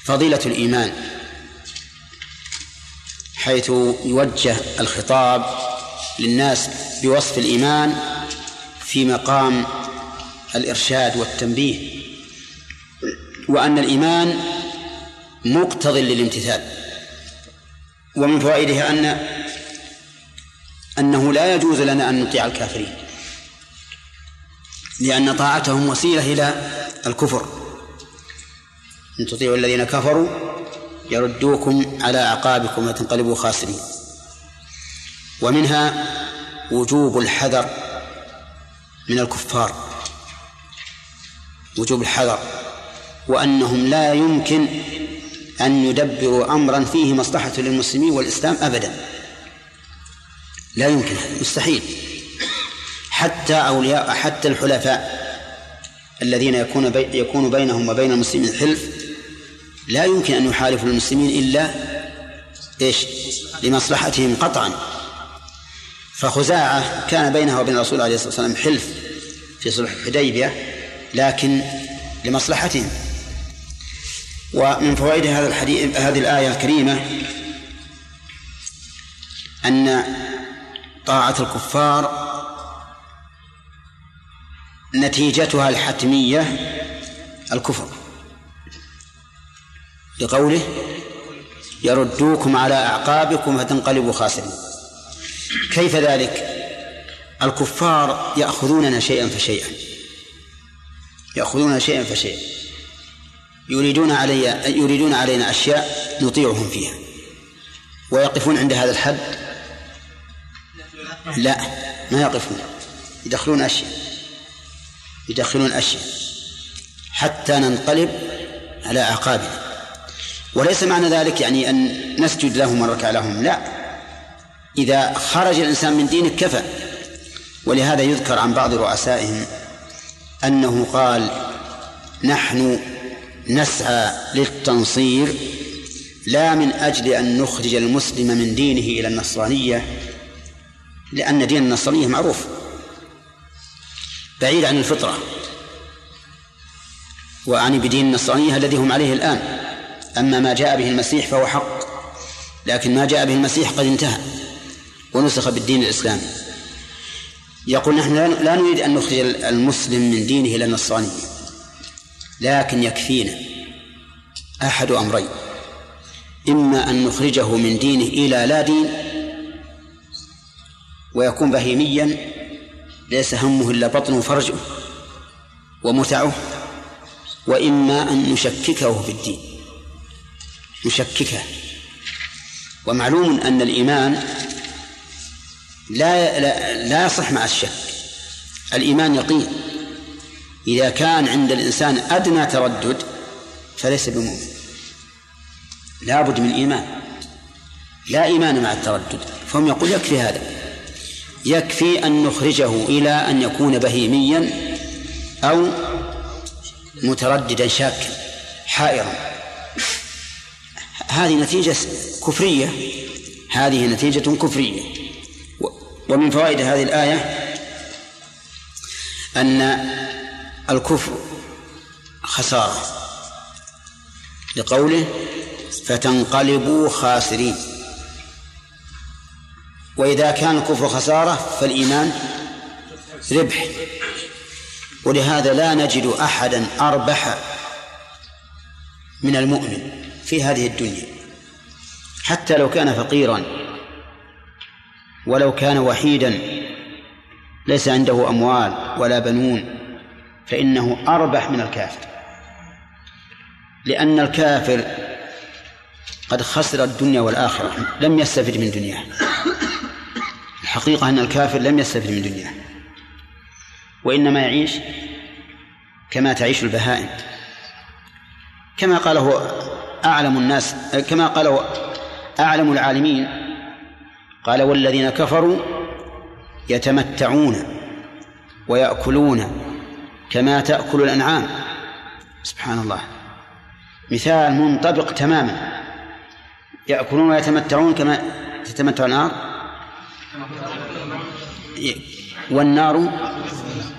فضيلة الإيمان حيث يوجه الخطاب للناس بوصف الإيمان في مقام الإرشاد والتنبيه. وأن الإيمان مقتض للامتثال. ومن فوائدها أن أنه لا يجوز لنا أن نطيع الكافرين. لأن طاعتهم وسيلة إلى الكفر. إن تطيعوا الذين كفروا يردوكم على أعقابكم وتنقلبوا خاسرين. ومنها وجوب الحذر من الكفار. وجوب الحذر. وأنهم لا يمكن أن يدبروا أمرا فيه مصلحة للمسلمين والإسلام أبدا. لا يمكن مستحيل. حتى أولياء حتى الحلفاء الذين يكون بي يكون بينهم وبين المسلمين حلف لا يمكن أن يحالفوا المسلمين إلا إيش؟ لمصلحتهم قطعا. فخزاعة كان بينها وبين الرسول عليه الصلاة والسلام حلف في صلح الحديبية لكن لمصلحتهم. ومن فوائد هذا الحديث هذه الآية الكريمة أن طاعة الكفار نتيجتها الحتمية الكفر. لقوله يردوكم على أعقابكم فتنقلبوا خاسرين. كيف ذلك؟ الكفار يأخذوننا شيئا فشيئا. يأخذون شيئا فشيئا. يريدون علي يريدون علينا أشياء نطيعهم فيها. ويقفون عند هذا الحد؟ لا ما يقفون. يدخلون أشياء. يدخلون أشياء. حتى ننقلب على أعقابنا. وليس معنى ذلك يعني أن نسجد لهم ونركع لهم. لا. إذا خرج الإنسان من دينه كفى. ولهذا يذكر عن بعض رؤسائهم أنه قال نحن نسعى للتنصير لا من أجل أن نخرج المسلم من دينه إلى النصرانية لأن دين النصرانية معروف. بعيد عن الفطرة. وأعني بدين النصرانية الذي هم عليه الآن. أما ما جاء به المسيح فهو حق. لكن ما جاء به المسيح قد انتهى. ونسخ بالدين الإسلامي. يقول نحن لا نريد أن نخرج المسلم من دينه إلى النصرانية. لكن يكفينا أحد أمرين. إما أن نخرجه من دينه إلى لا دين ويكون بهيميا ليس همه إلا بطنه وفرجه ومتعه وإما أن نشككه في الدين. نشككه. ومعلوم أن الإيمان لا لا, لا يصح مع الشك. الإيمان يقين. إذا كان عند الإنسان أدنى تردد فليس بمؤمن. لا بد من إيمان. لا إيمان مع التردد. فهم يقول يكفي هذا. يكفي أن نخرجه إلى أن يكون بهيميا أو مترددا شاكا حائرا. هذه نتيجة كفرية. هذه نتيجة كفرية. ومن فوائد هذه الآية أن الكفر خسارة. لقوله فتنقلبوا خاسرين. وإذا كان الكفر خسارة فالإيمان ربح. ولهذا لا نجد أحدا أربح من المؤمن في هذه الدنيا. حتى لو كان فقيرا ولو كان وحيدا ليس عنده أموال ولا بنون. فإنه أربح من الكافر. لأن الكافر قد خسر الدنيا والآخرة لم يستفد من دنياه. الحقيقة أن الكافر لم يستفد من دنياه. وإنما يعيش كما تعيش البهائم. كما قاله أعلم الناس كما قاله أعلم العالمين قال والذين كفروا يتمتعون ويأكلون كما تأكل الأنعام. سبحان الله. مثال منطبق تماما. يأكلون ويتمتعون كما تتمتع النار؟ والنار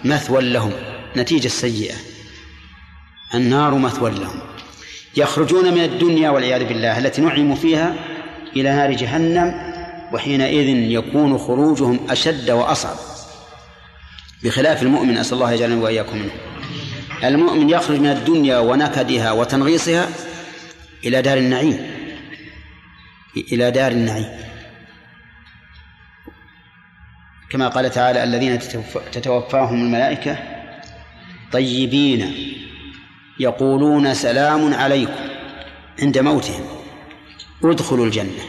مثوى لهم. نتيجة سيئة. النار مثوى لهم. يخرجون من الدنيا والعياذ بالله التي نعموا فيها إلى نار جهنم وحينئذ يكون خروجهم أشد وأصعب. بخلاف المؤمن أسأل الله يجعلنا وإياكم منه. المؤمن يخرج من الدنيا ونكدها وتنغيصها إلى دار النعيم. إلى دار النعيم. كما قال تعالى الذين تتوفاهم الملائكة طيبين يقولون سلام عليكم عند موتهم. ادخلوا الجنة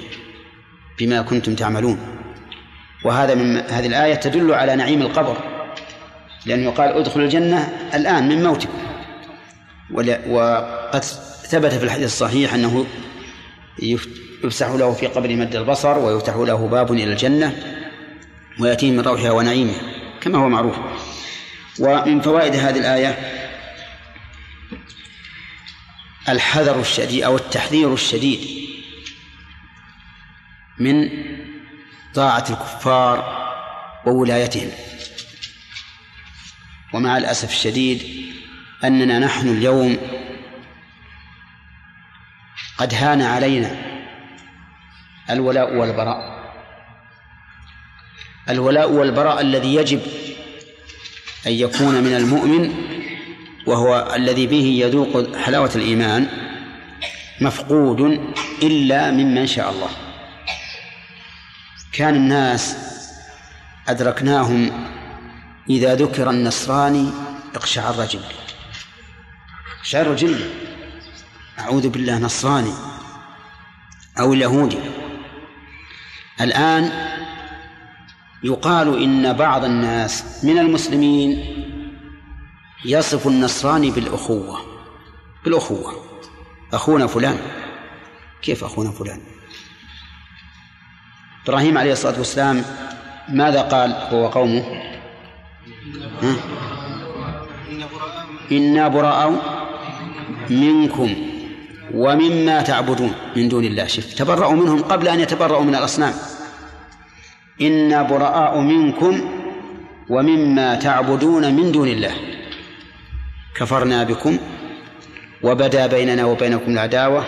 بما كنتم تعملون. وهذا من هذه الآية تدل على نعيم القبر. لأنه يقال ادخلوا الجنة الآن من موتكم وقد ثبت في الحديث الصحيح أنه يفسح له في قبر مد البصر ويفتح له باب إلى الجنة ويأتيه من روحها ونعيمها كما هو معروف. ومن فوائد هذه الآية الحذر الشديد أو التحذير الشديد من طاعة الكفار وولايتهم. ومع الأسف الشديد أننا نحن اليوم قد هان علينا الولاء والبراء. الولاء والبراء الذي يجب أن يكون من المؤمن وهو الذي به يذوق حلاوة الإيمان مفقود إلا ممن شاء الله. كان الناس أدركناهم إذا ذكر النصراني اقشعر جلده اقشعر جلده أعوذ بالله نصراني أو اليهودي الآن يقال إن بعض الناس من المسلمين يصف النصراني بالأخوة. بالأخوة. أخونا فلان. كيف أخونا فلان؟ إبراهيم عليه الصلاة والسلام ماذا قال؟ هو قومه ها؟ إنا براء منكم ومما تعبدون من دون الله شف تبرأوا منهم قبل أن يتبرأوا من الأصنام. إنا براء منكم ومما تعبدون من دون الله. كفرنا بكم وبدا بيننا وبينكم العداوة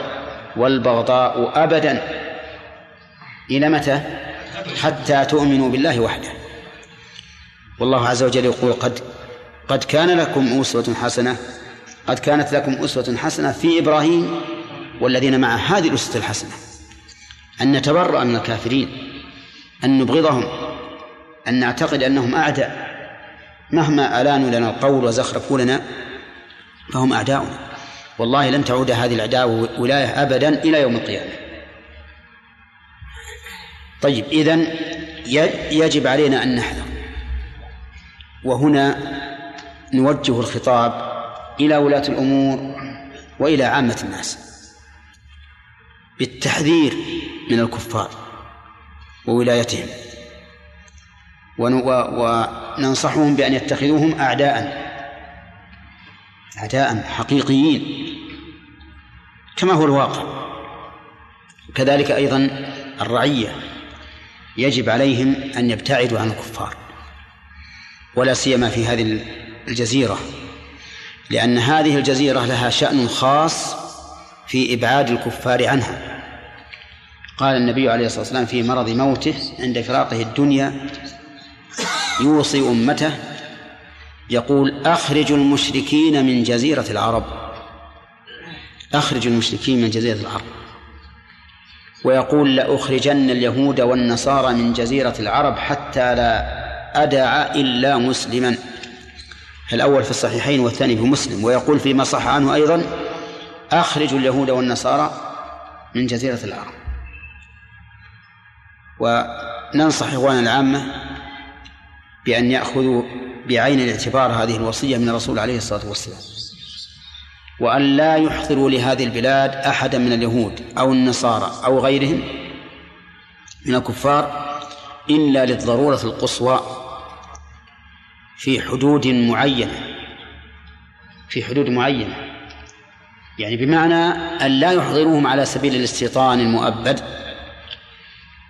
والبغضاء أبدا. إلى متى؟ حتى تؤمنوا بالله وحده. والله عز وجل يقول قد قد كان لكم أسوة حسنة قد كانت لكم أسوة حسنة في إبراهيم والذين معه هذه الأسوة الحسنة. أن نتبرأ من الكافرين أن نبغضهم أن نعتقد أنهم أعداء. مهما ألانوا لنا القول وزخرفوا لنا فهم أعداؤنا. والله لن تعود هذه العداوة ولاية أبدا إلى يوم القيامة. طيب إذن يجب علينا أن نحذر. وهنا نوجه الخطاب إلى ولاة الأمور وإلى عامة الناس بالتحذير من الكفار وولايتهم. وننصحهم بأن يتخذوهم أعداء أعداء حقيقيين كما هو الواقع. كذلك أيضا الرعية يجب عليهم أن يبتعدوا عن الكفار. ولا سيما في هذه الجزيرة لأن هذه الجزيرة لها شأن خاص في إبعاد الكفار عنها. قال النبي عليه الصلاة والسلام في مرض موته عند فراقه الدنيا يوصي أمته يقول أخرجوا المشركين من جزيرة العرب أخرجوا المشركين من جزيرة العرب. ويقول لأخرجن اليهود والنصارى من جزيرة العرب حتى لا أدع إلا مسلما. الأول في الصحيحين والثاني في مسلم ويقول فيما صح عنه أيضا أخرجوا اليهود والنصارى من جزيرة العرب. وننصح إخواننا العامة بأن يأخذوا بعين الاعتبار هذه الوصية من الرسول عليه الصلاة والسلام وأن لا يحضروا لهذه البلاد أحدا من اليهود أو النصارى أو غيرهم من الكفار إلا للضرورة القصوى في حدود معينة. في حدود معينة. يعني بمعنى أن لا يحضروهم على سبيل الاستيطان المؤبد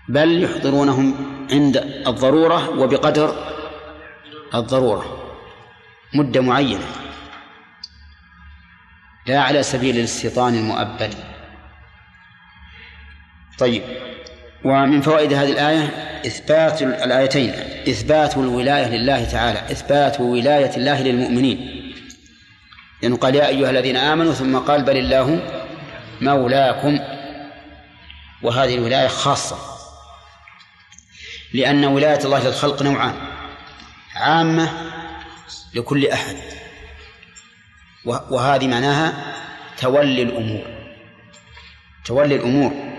بل يحضرونهم عند الضرورة وبقدر الضرورة. مدة معينة. لا على سبيل الاستيطان المؤبد. طيب. ومن فوائد هذه الآية إثبات الآيتين. إثبات الولاية لله تعالى. إثبات ولاية الله للمؤمنين. لأنه قال يا أيها الذين آمنوا ثم قال بل الله مولاكم. وهذه الولاية خاصة. لأن ولاية الله للخلق نوعان. عامة لكل أحد. وهذه معناها تولي الأمور. تولي الأمور.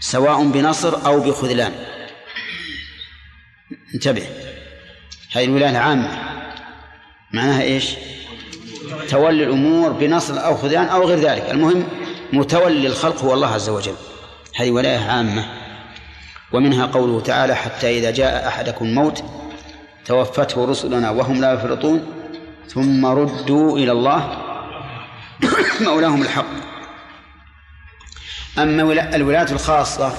سواء بنصر أو بخذلان. انتبه. هذه الولاية العامة. معناها إيش؟ تولي الأمور بنصر أو خذلان أو غير ذلك. المهم متولي الخلق هو الله عز وجل. هذه ولاية عامة. ومنها قوله تعالى حتى إذا جاء أحدكم الموت توفته رسلنا وهم لا يفرطون ثم ردوا إلى الله مولاهم الحق. أما الولاية الخاصة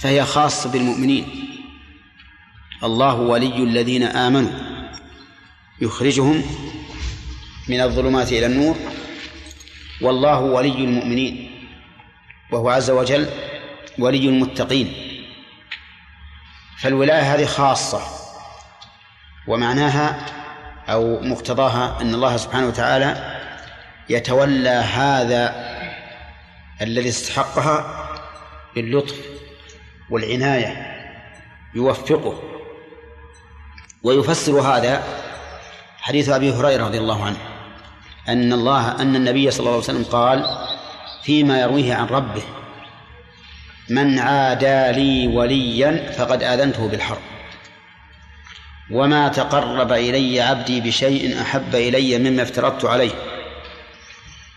فهي خاصة بالمؤمنين. الله ولي الذين آمنوا. يخرجهم من الظلمات إلى النور. والله ولي المؤمنين. وهو عز وجل ولي المتقين. فالولاية هذه خاصة. ومعناها أو مقتضاها أن الله سبحانه وتعالى يتولى هذا الذي استحقها باللطف والعناية يوفقه ويفسر هذا حديث أبي هريرة رضي الله عنه أن الله أن النبي صلى الله عليه وسلم قال فيما يرويه عن ربه من عادى لي وليا فقد آذنته بالحرب وما تقرب إلي عبدي بشيء أحب إلي مما افترضت عليه.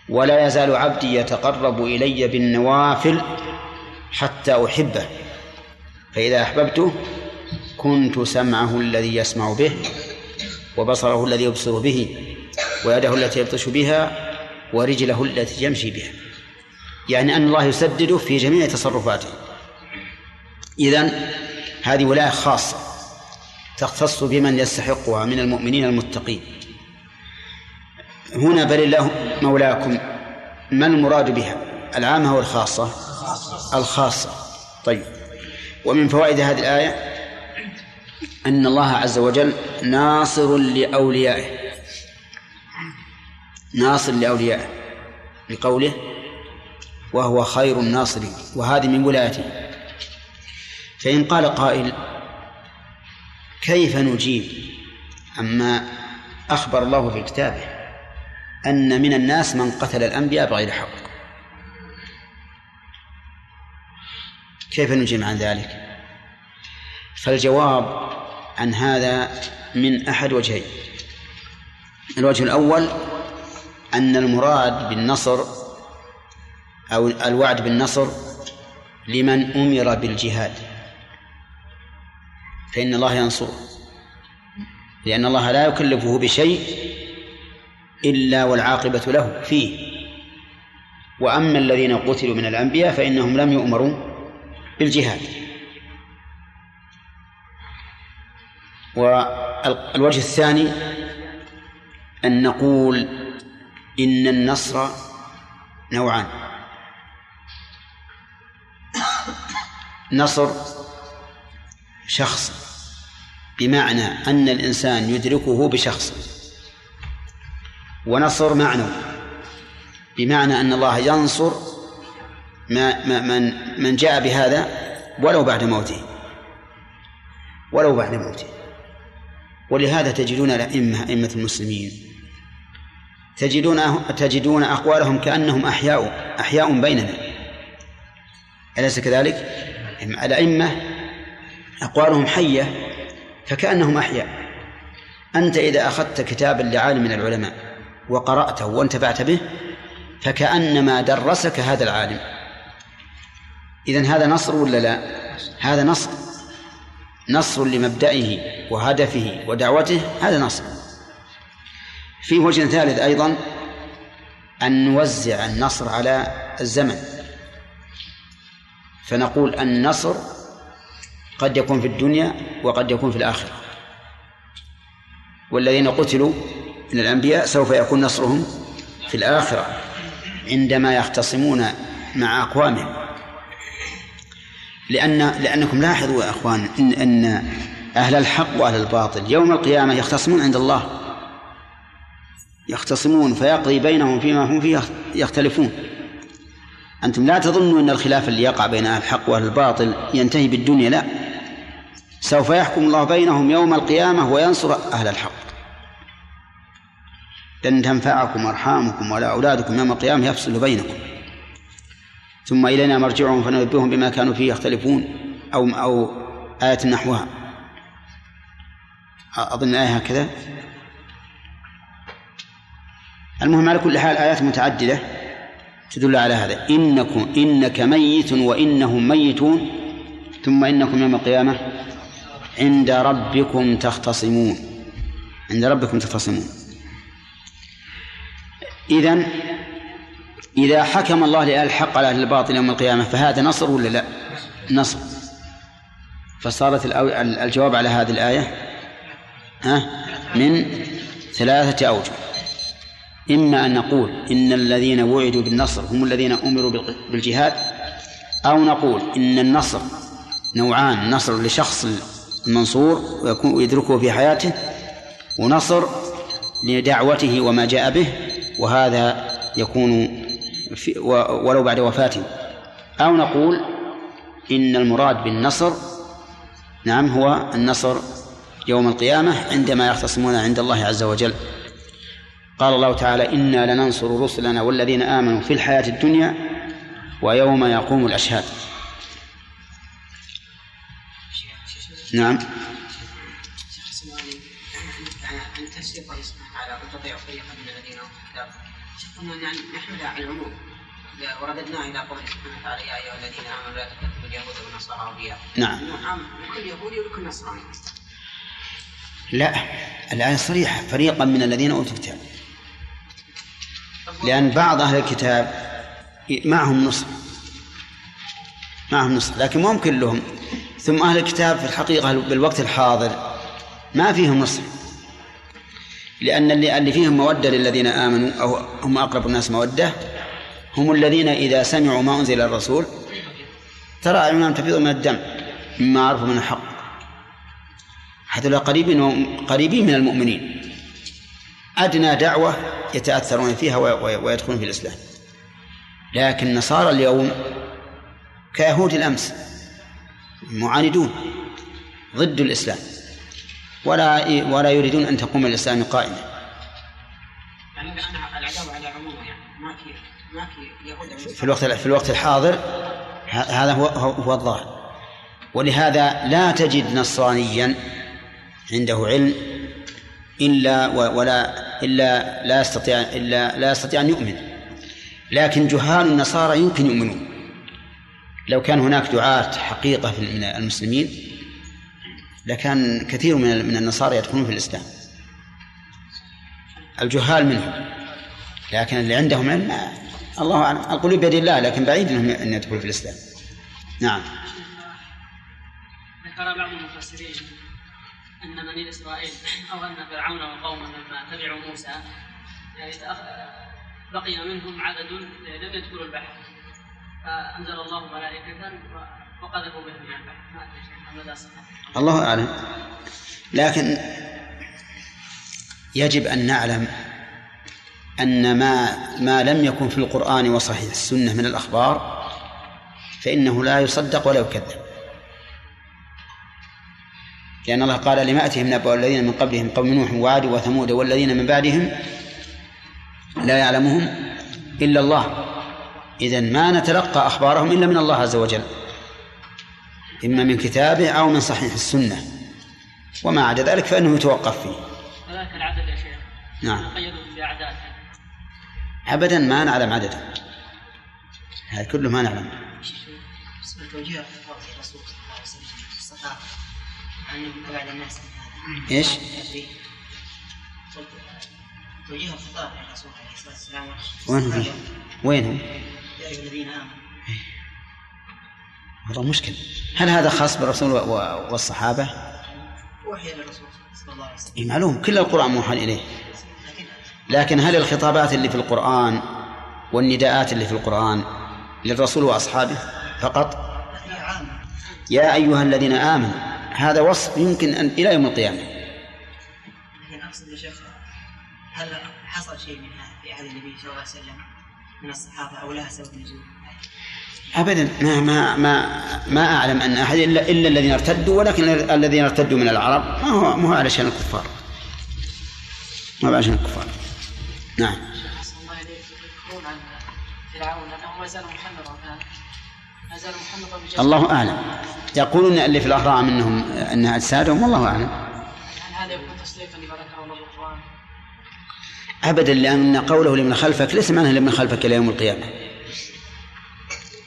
ولا يزال عبدي يتقرب إلي بالنوافل حتى أحبه. فإذا أحببته كنت سمعه الذي يسمع به وبصره الذي يبصر به ويده التي يبطش بها ورجله التي يمشي بها. يعني أن الله يسدده في جميع تصرفاته. إذن هذه ولاية خاصة تختص بمن يستحقها من المؤمنين المتقين. هنا بل الله مولاكم ما المراد بها؟ العامة والخاصة؟ الخاصة. طيب. ومن فوائد هذه الآية أن الله عز وجل ناصر لأوليائه. ناصر لأوليائه. لقوله وهو خير الناصرين. وهذه من ولايته. فإن قال قائل كيف نجيب؟ عما أخبر الله في كتابه. أن من الناس من قتل الأنبياء بغير حق. كيف نجيب عن ذلك؟ فالجواب عن هذا من أحد وجهين. الوجه الأول أن المراد بالنصر أو الوعد بالنصر لمن أمر بالجهاد. فإن الله ينصره لأن الله لا يكلفه بشيء إلا والعاقبة له فيه. وأما الذين قتلوا من الأنبياء فإنهم لم يؤمروا بالجهاد. والوجه الثاني أن نقول إن النصر نوعان. نصر شخص بمعنى أن الإنسان يدركه بشخص. ونصر معنى. بمعنى أن الله ينصر ما ما من من جاء بهذا ولو بعد موته. ولو بعد موته. ولهذا تجدون الأئمة أئمة المسلمين تجدون تجدون أقوالهم كأنهم أحياء أحياء بيننا. أليس كذلك؟ الأئمة أقوالهم حية فكأنهم أحياء. أنت إذا أخذت كتابا لعالم من العلماء وقرأته وانتفعت به فكأنما درسك هذا العالم. إذن هذا نصر ولا لا؟ هذا نصر. نصر لمبدئه وهدفه ودعوته هذا نصر. في وجه ثالث أيضا أن نوزع النصر على الزمن. فنقول النصر قد يكون في الدنيا وقد يكون في الآخرة. والذين قتلوا من الأنبياء سوف يكون نصرهم في الآخرة عندما يختصمون مع أقوامهم. لأن لأنكم لاحظوا يا أخوان إن, أن أهل الحق وأهل الباطل يوم القيامة يختصمون عند الله. يختصمون فيقضي بينهم فيما هم فيه يختلفون. أنتم لا تظنوا أن الخلاف اللي يقع بين أهل الحق وأهل الباطل ينتهي بالدنيا لا. سوف يحكم الله بينهم يوم القيامة وينصر أهل الحق. لن تنفعكم أرحامكم ولا أولادكم يوم القيامة يفصل بينكم. ثم إلينا مرجعهم فننبئهم بما كانوا فيه يختلفون أو أو آية نحوها. أظن آية هكذا. المهم على كل حال آيات متعددة تدل على هذا. إنكم إنك ميت وإنهم ميتون ثم إنكم يوم القيامة عند ربكم تختصمون. عند ربكم تختصمون. إذن إذا حكم الله لأهل الحق على أهل الباطل يوم القيامة فهذا نصر ولا لا؟ نصر. فصارت الجواب على هذه الآية ها؟ من ثلاثة أوجه. إما أن نقول إن الذين وعدوا بالنصر هم الذين أمروا بالجهاد أو نقول إن النصر نوعان نصر لشخص المنصور ويكون ويدركه في حياته ونصر لدعوته وما جاء به وهذا يكون في ولو بعد وفاته أو نقول إن المراد بالنصر نعم هو النصر يوم القيامة عندما يختصمون عند الله عز وجل قال الله تعالى إنا لننصر رسلنا والذين آمنوا في الحياة الدنيا ويوم يقوم الأشهاد نعم يعني نحملها على العموم ورددناه إلى قوله سبحانه وتعالى يا أيها الذين آمنوا لا تتخذوا اليهود والنصارى أولياء. نعم. عام. لكل يهودي ولكل نصراني لا الآية صريحة. فريقا من الذين أوتوا الكتاب. لأن بعض أهل الكتاب معهم نصر. معهم نصر. لكن ممكن لهم. ثم أهل الكتاب في الحقيقة بالوقت الحاضر ما فيهم نصح لأن اللي فيهم مودة للذين آمنوا أو هم أقرب الناس مودة هم الذين إذا سمعوا ما أنزل الرسول ترى أعينهم تفيض من الدم مما عرفوا من الحق. هذول قريبين قريبين من المؤمنين. أدنى دعوة يتأثرون فيها ويدخلون في الإسلام. لكن نصارى اليوم كيهود الأمس معاندون ضد الإسلام. ولا ولا يريدون أن تقوم الإسلام قائمة يعني العداوة على عمومه يعني ما في ما في يهود في الوقت في الوقت الحاضر هذا هو هو الظاهر. ولهذا لا تجد نصرانيا عنده علم إلا ولا إلا لا يستطيع إلا لا يستطيع أن يؤمن. لكن جهال النصارى يمكن يؤمنون. لو كان هناك دعاة حقيقة من المسلمين لكان كثير من من النصارى يدخلون في الإسلام. الجهال منهم. لكن اللي عندهم علم الله أعلم. القلوب بيد الله لكن بعيد إنهم أن يدخلوا في الإسلام. نعم. ذكر بعض المفسرين أن بني إسرائيل أو أن فرعون وقومه لما تبعوا موسى يعني بقي منهم عدد لم يدخلوا البحر. فأنزل الله ملائكة وقذفوا بهم البحر. الله أعلم. لكن يجب أن نعلم أن ما ما لم يكن في القرآن وصحيح السنة من الأخبار فإنه لا يصدق ولا يكذب. لأن الله قال لما أتهم نبأ الذين من قبلهم قوم نوح وعاد وثمود والذين من بعدهم لا يعلمهم إلا الله. إذا ما نتلقى أخبارهم إلا من الله عز وجل. إما من كتابه أو من صحيح السنة. وما عدا ذلك فإنه يتوقف فيه. ذلك العدد يا شيخ. نعم. قيدوا بأعداد أبدا ما نعلم عدده هذا كله ما نعلم. توجيه الرسول صلى الله عليه وسلم. الصحابة أن يبعد الناس. إيش؟ توجيه الخطاب للرسول عليه الصلاة والسلام وين هو؟ وين هو؟ يا أيها الذين آمنوا. والله مشكل. هل هذا خاص بالرسول والصحابة؟ وحي للرسول صلى الله عليه وسلم. معلوم. كل القرآن موحى إليه. لكن هل الخطابات اللي في القرآن والنداءات اللي في القرآن للرسول وأصحابه فقط؟ يا أيها الذين آمنوا هذا وصف يمكن أن إلى يوم القيامة. لكن أقصد يا شيخ هل حصل شيء من هذا في عهد النبي صلى الله عليه وسلم من الصحابة أو لها سبب نزول؟ أبدا ما ما ما ما أعلم أن أحد إلا إلا الذين ارتدوا ولكن الذين ارتدوا من العرب ما هو ما هو على شأن الكفار. ما هو على شأن الكفار. نعم. فرعون أنه ما زال بجسده الله أعلم. يقولون اللي في الأهرام أنهم أنها أجسادهم والله أعلم. هل هذا يكون تصديقا لما ذكره الله بالقرآن؟ أبدا لأن قوله لمن خلفك ليس معناه لمن خلفك إلى يوم القيامة.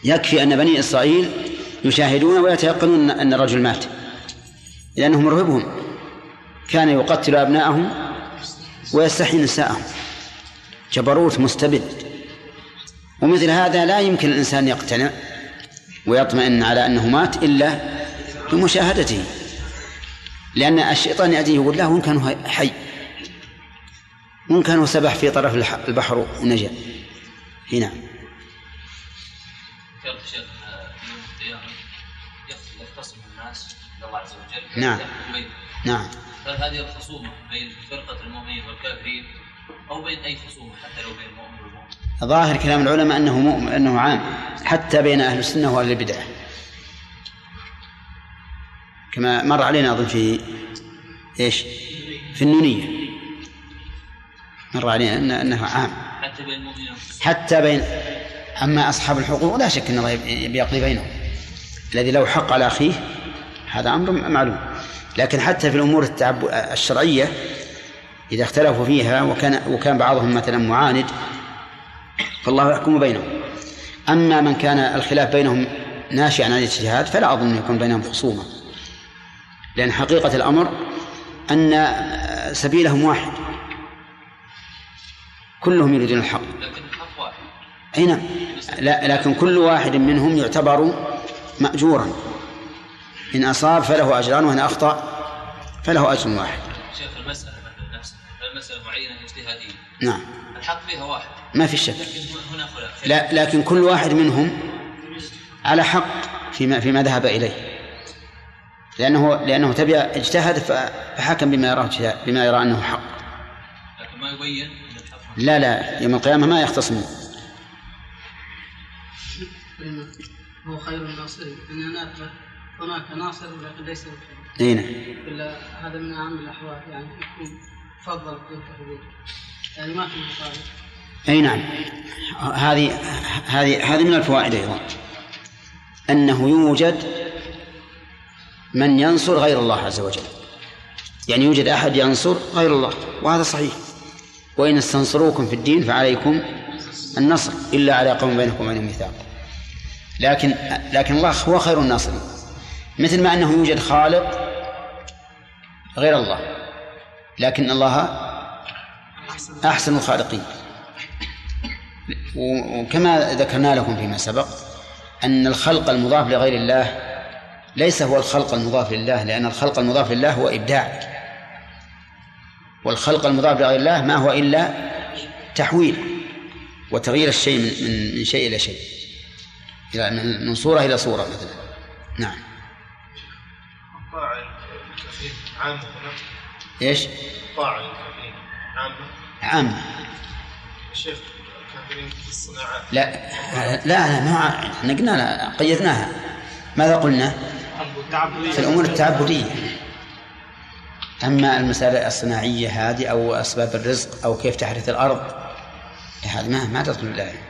يكفي أن بني إسرائيل يشاهدون ويتيقنون أن الرجل مات لأنه مرهبهم كان يقتل أبناءهم ويستحيي نساءهم. جبروت مستبد. ومثل هذا لا يمكن الإنسان يقتنع ويطمئن على أنه مات إلا بمشاهدته لأن الشيطان يأتيه يقول له وإن كان حي وإن كان سبح في طرف البحر ونجا. هنا. ذكرت نعم. نعم. هل هذه الخصومة بين فرقة المؤمنين والكافرين أو بين أي خصومة حتى لو بين المؤمن والمؤمن؟ ظاهر كلام العلماء أنه مؤمن أنه عام حتى بين أهل السنة وأهل البدعة كما مر علينا أظن في إيش؟ في النونية. مر علينا أن أنه عام. حتى بين المؤمنين حتى بين أما أصحاب الحقوق لا شك أن الله بيقضي بينهم. الذي له حق على أخيه هذا أمر معلوم. لكن حتى في الأمور التعب الشرعية إذا اختلفوا فيها وكان وكان بعضهم مثلا معاند فالله يحكم بينهم. أما من كان الخلاف بينهم ناشئا عن الاجتهاد فلا أظن يكون بينهم خصومة. لأن حقيقة الأمر أن سبيلهم واحد. كلهم يريدون الحق. لكن الحق واحد. أي نعم. لا لكن كل واحد منهم يعتبر مأجورا. إن أصاب فله أجران وإن أخطأ فله أجر واحد. شيخ المسألة مثلا نفسها. المسألة معينة اجتهادية نعم. الحق فيها واحد. ما في شك. لكن هنا خلاف. لا لكن كل واحد منهم على حق فيما فيما ذهب إليه. لأنه لأنه تبع اجتهد فحكم بما يراه اجتهاد- بما يرى أنه حق. لكن ما يبين أن لا لا. يوم القيامة ما يختصمون. هو خير الناصرين إن هناك هناك ناصر ولكن ليس بخير أي نعم. إلا هذا من أهم الأحوال يعني يكون فضل يعني ما في مخالف أي نعم. هذه هذه هذه من الفوائد أيضا. أنه يوجد من ينصر غير الله عز وجل. يعني يوجد أحد ينصر غير الله وهذا صحيح. وإن استنصروكم في الدين فعليكم النصر إلا على قوم بينكم وبينهم ميثاق. لكن لكن الله هو خير الناصرين. مثل ما أنه يوجد خالق غير الله لكن الله أحسن الخالقين. وكما ذكرنا لكم فيما سبق أن الخلق المضاف لغير الله ليس هو الخلق المضاف لله لأن الخلق المضاف لله هو إبداع. والخلق المضاف لغير الله ما هو إلا تحويل وتغيير الشيء من, شيء إلى شيء من صورة إلى صورة مثلا. نعم. عامة. هنا إيش؟ طاعة الكفيل عامة. عام الشيخ الكافرين في الصناعات لا لا لا ما إحنا قلنا قيدناها. ماذا قلنا؟ في الأمور التعبدية. أما المسائل الصناعية هذه أو أسباب الرزق أو كيف تحرث الأرض هذه ما ما تدخل الآية.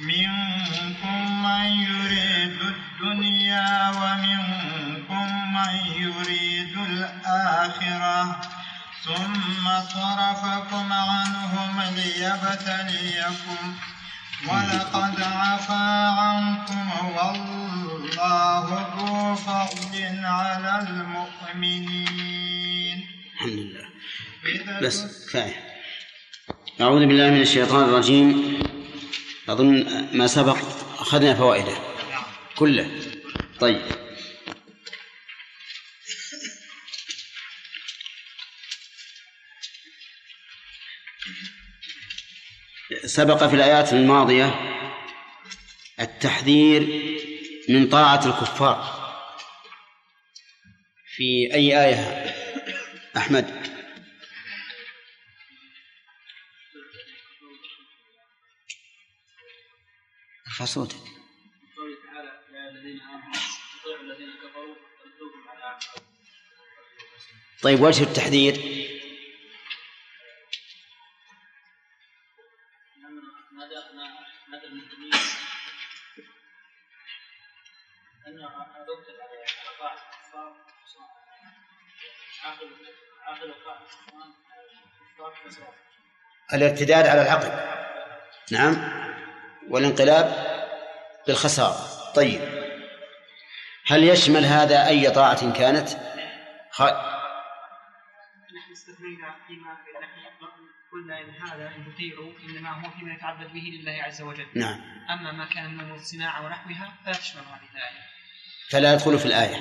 منكم من يريد الدنيا ومنكم من يريد الآخرة. ثم صرفكم عنهم ليبتليكم. ولقد عفا عنكم والله ذو فضل على المؤمنين. الحمد لله. بس كفاية. أعوذ بالله من الشيطان الرجيم. أظن ما سبق أخذنا فوائده كله. طيب. سبق في الآيات الماضية التحذير من طاعة الكفار. في أي آية أحمد؟ ارفع صوتك قوله تعالى يا الذين آمنوا أطيعوا الذين كفروا على طيب وجه التحذير؟ الارتداد على العقل. نعم. والانقلاب بالخسارة. طيب هل يشمل هذا أي طاعة كانت؟ خ... نحن استثنينا فيما قلنا إن هذا ان تطيعوا إنما هو فيما يتعبد به لله عز وجل. نعم. أما ما كان من الصناعة ونحوها فلا تشمل هذه الآية. فلا يدخل في الآية.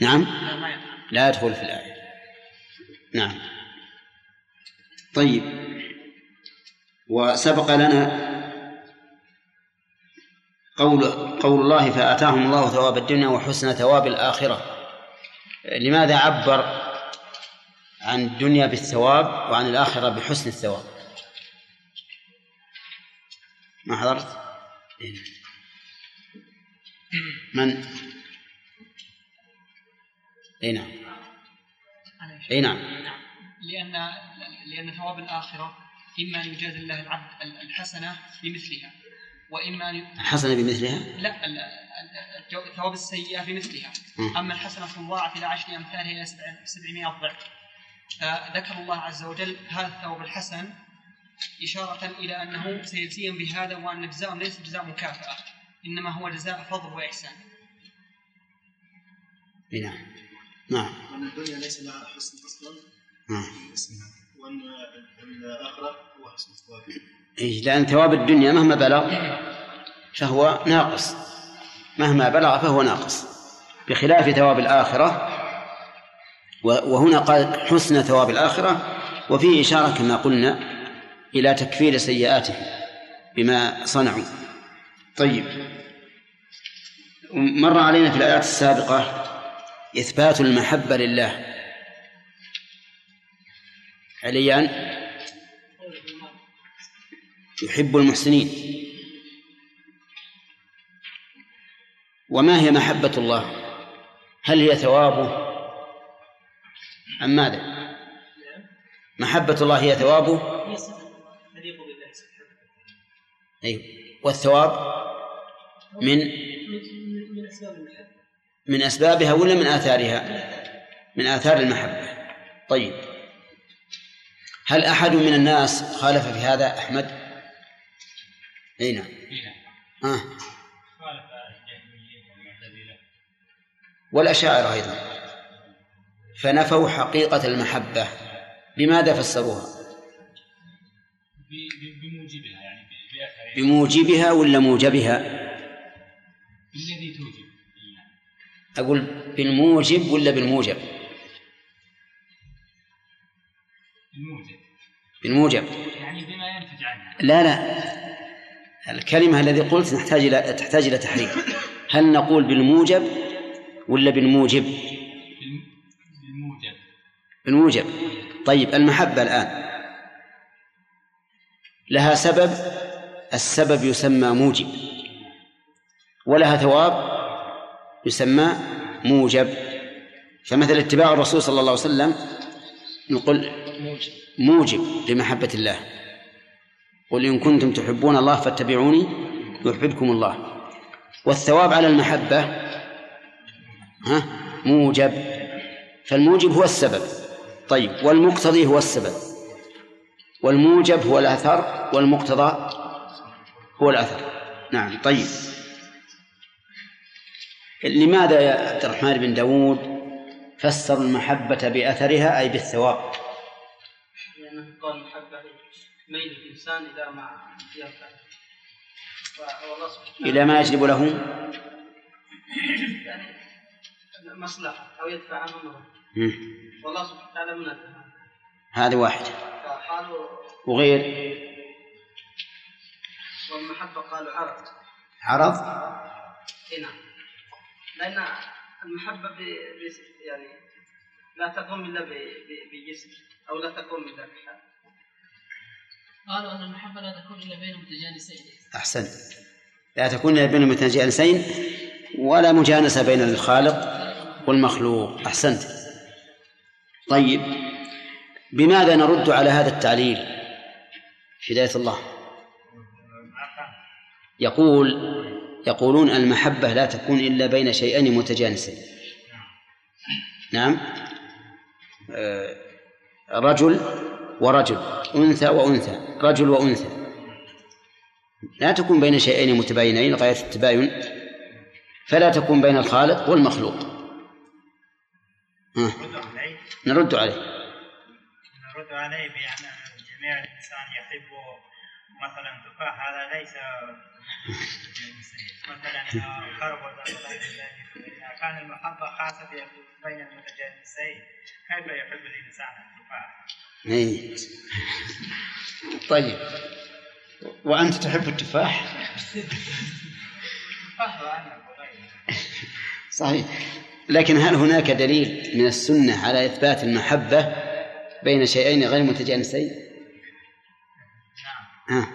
نعم؟ لا ما يدخل. لا يدخل في الآية. نعم. طيب. وسبق لنا قول قول الله فآتاهم الله ثواب الدنيا وحسن ثواب الآخرة. لماذا عبر عن الدنيا بالثواب وعن الآخرة بحسن الثواب؟ ما حضرت؟ من؟ إي نعم. إي نعم. لأن لأن ثواب الآخرة إما أن يجازي الله العبد الحسنة بمثلها. وإما أن حسنة بمثلها؟ لا ثواب السيئة بمثلها. أما الحسنة تضاعف إلى عشر أمثالها إلى سبع- سبعمائة ضعف. فذكر الله عز وجل هذا الثواب الحسن إشارة إلى أنه سيجزيهم بهذا وأن جزاءهم ليس جزاء مكافأة إنما هو جزاء فضل وإحسان. نعم. نعم. وأن الدنيا ليس لها حسن أصلا نعم. وأن الآخرة هو حسن الثواب. إيه لأن ثواب الدنيا مهما بلغ فهو ناقص. مهما بلغ فهو ناقص. بخلاف ثواب الآخرة وهنا قال حسن ثواب الآخرة وفيه إشارة كما قلنا إلى تكفير سيئاتهم بما صنعوا. طيب. مر علينا في الآيات السابقة إثبات المحبة لله. عليان؟ يحب المحسنين. وما هي محبة الله؟ هل هي ثوابه؟ أم ماذا؟ محبة الله هي ثوابه؟ سبحانه أيوه. والثواب من؟ من أسبابها ولا من آثارها؟ من آثار المحبة. طيب. هل أحد من الناس خالف في هذا أحمد؟ أي نعم. آه. والأشاعرة أيضا. فنفوا حقيقة المحبة. بماذا فسروها؟ بموجبها يعني بموجبها ولا موجبها؟ بالذي توجب أقول بالموجب ولا بالموجب؟ الموجب بالموجب. يعني بما ينتج عنها. لا لا. الكلمة الذي قلت نحتاج إلى تحتاج إلى تحريك. هل نقول بالموجب ولا بالموجب؟ بالم- بالموجب. بالموجب. طيب المحبة الآن. لها سبب السبب يسمى موجب. ولها ثواب يسمى موجب. فمثل اتباع الرسول صلى الله عليه وسلم نقول موجب لمحبة الله. قل إن كنتم تحبون الله فاتبعوني يحببكم الله. والثواب على المحبة ها موجب. فالموجب هو السبب. طيب والمقتضي هو السبب. والموجب هو الأثر والمقتضى هو الأثر. نعم طيب. لماذا يا عبد الرحمن بن داود فسر المحبة بأثرها أي بالثواب؟ لأنه قال المحبة ميل الإنسان إلى ما ينفع إلى ما يجلب له يعني مصلحة أو يدفع عنه مضرة مم. والله سبحانه وتعالى منزه هذه واحدة وغير. والمحبة قالوا عرض. عرض؟ اي نعم. لأن المحبة ب... ب... يعني لا تقوم إلا ب... ب... بجسم أو لا تقوم إلا بحال. قالوا أن المحبة لا تكون إلا بين متجانسين. أحسنت. لا تكون إلا بين المتجانسين ولا مجانسة بين الخالق والمخلوق. أحسنت. طيب بماذا نرد على هذا التعليل؟ هداية الله. يقول يقولون المحبة لا تكون إلا بين شيئين متجانسين. نعم. آه، رجل ورجل. أنثى وأنثى. رجل وأنثى. لا تكون بين شيئين متباينين غاية التباين. فلا تكون بين الخالق والمخلوق. ها. نرد عليه نرد عليه بأن جميع الإنسان يحب مثلا تفاح هذا ليس مثلا خربزة إذا كان المحبة خاصة بين المتجانسين كيف يحب الإنسان التفاح؟ إيه. طيب. وأنت تحب التفاح؟ صحيح. لكن هل هناك دليل من السنة على إثبات المحبة بين شيئين غير متجانسين؟ ها.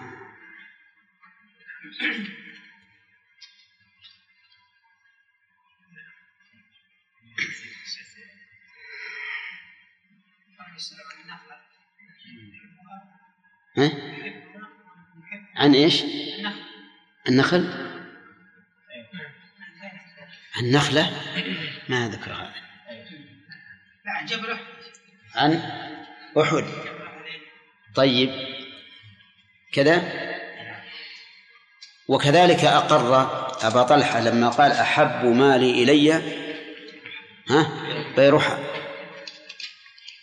عن إيش؟ النخل. النخلة؟ ما ذكر هذا. عن جبل عن أحد. طيب. كذا. وكذلك أقر أبا طلحة لما قال أحب مالي إلي. ها؟ بيرحى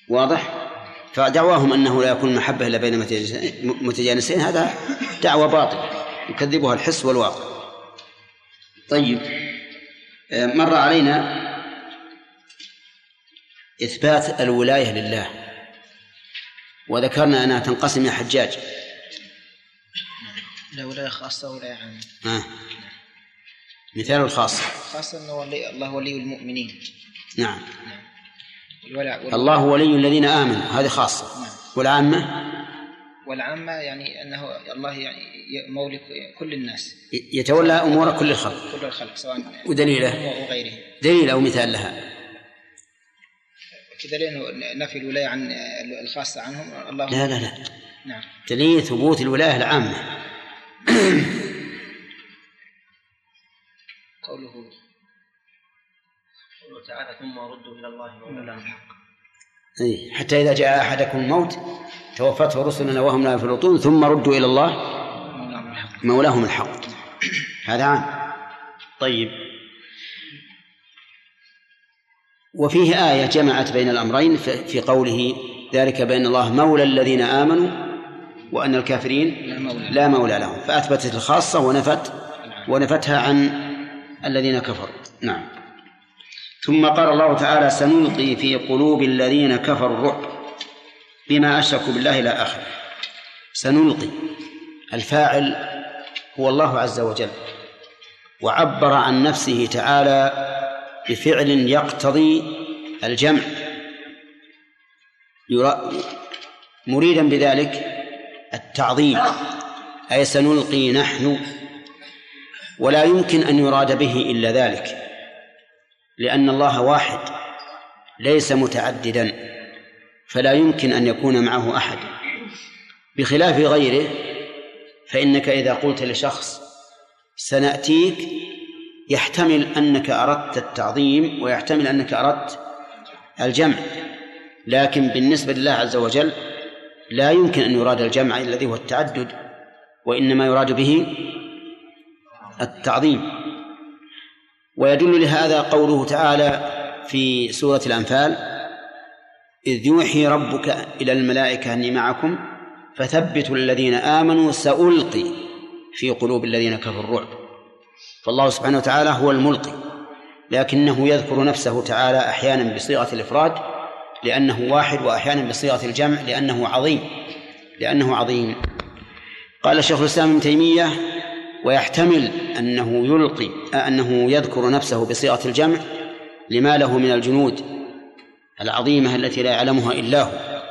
واضح؟ فدعواهم أنه لا يكون محبة إلا بين متجانسين هذا دعوة باطلة يكذبها الحس والواقع. طيب آه، مر علينا إثبات الولاية لله. وذكرنا أنها تنقسم إلى حجاج. لا ولاية خاصة ولاية عامة. آه. مثال الخاص خاصة أنه الله ولي المؤمنين. نعم. والولاء والولاء- الله ولي الذين آمنوا هذه خاصة. نعم. والعامة؟ والعامة يعني أنه الله يعني مولك كل الناس. يتولى أمور كل الخلق. كل الخلق سواء ودليله. هم وغيرهم دليل أو مثال لها. كذا لأنه نفي الولاية عن الخاصة عنهم الله لا لا لا. نعم. دليل ثبوت الولاية العامة. قوله تعالى ثم ردوا إلى الله مولاهم الحق. أي حتى إذا جاء أحدكم الموت توفته رسلنا وهم لا يفرطون ثم ردوا إلى الله مولاهم الحق. مولاهم الحق هذا عام. طيب. وفيه آية جمعت بين الأمرين في قوله ذلك بأن الله مولى الذين آمنوا وأن الكافرين لا مولى. لا مولى لهم. فأثبتت الخاصة ونفت ونفتها عن الذين كفروا. نعم. ثم قال الله تعالى سنلقي في قلوب الذين كفروا الرعب بما أشركوا بالله إلى آخره. سنلقي. الفاعل هو الله عز وجل وعبر عن نفسه تعالى بفعل يقتضي الجمع. مريدا بذلك التعظيم أي سنلقي نحن ولا يمكن أن يراد به إلا ذلك. لأن الله واحد ليس متعددا فلا يمكن أن يكون معه أحد. بخلاف غيره فإنك إذا قلت لشخص سنأتيك يحتمل أنك أردت التعظيم ويحتمل أنك أردت الجمع. لكن بالنسبة لله عز وجل لا يمكن أن يراد الجمع الذي هو التعدد وإنما يراد به التعظيم. ويدل لهذا قوله تعالى في سورة الأنفال إذ يوحي ربك إلى الملائكة أني معكم فثبتوا الذين آمنوا سألقي في قلوب الذين كفروا الرعب. فالله سبحانه وتعالى هو الملقي لكنه يذكر نفسه تعالى أحيانا بصيغة الإفراد لأنه واحد وأحيانا بصيغة الجمع لأنه عظيم لأنه عظيم. قال شيخ الإسلام ابن تيمية ويحتمل أنه يلقي أنه يذكر نفسه بصيغة الجمع لما له من الجنود العظيمة التي لا يعلمها إلا هو.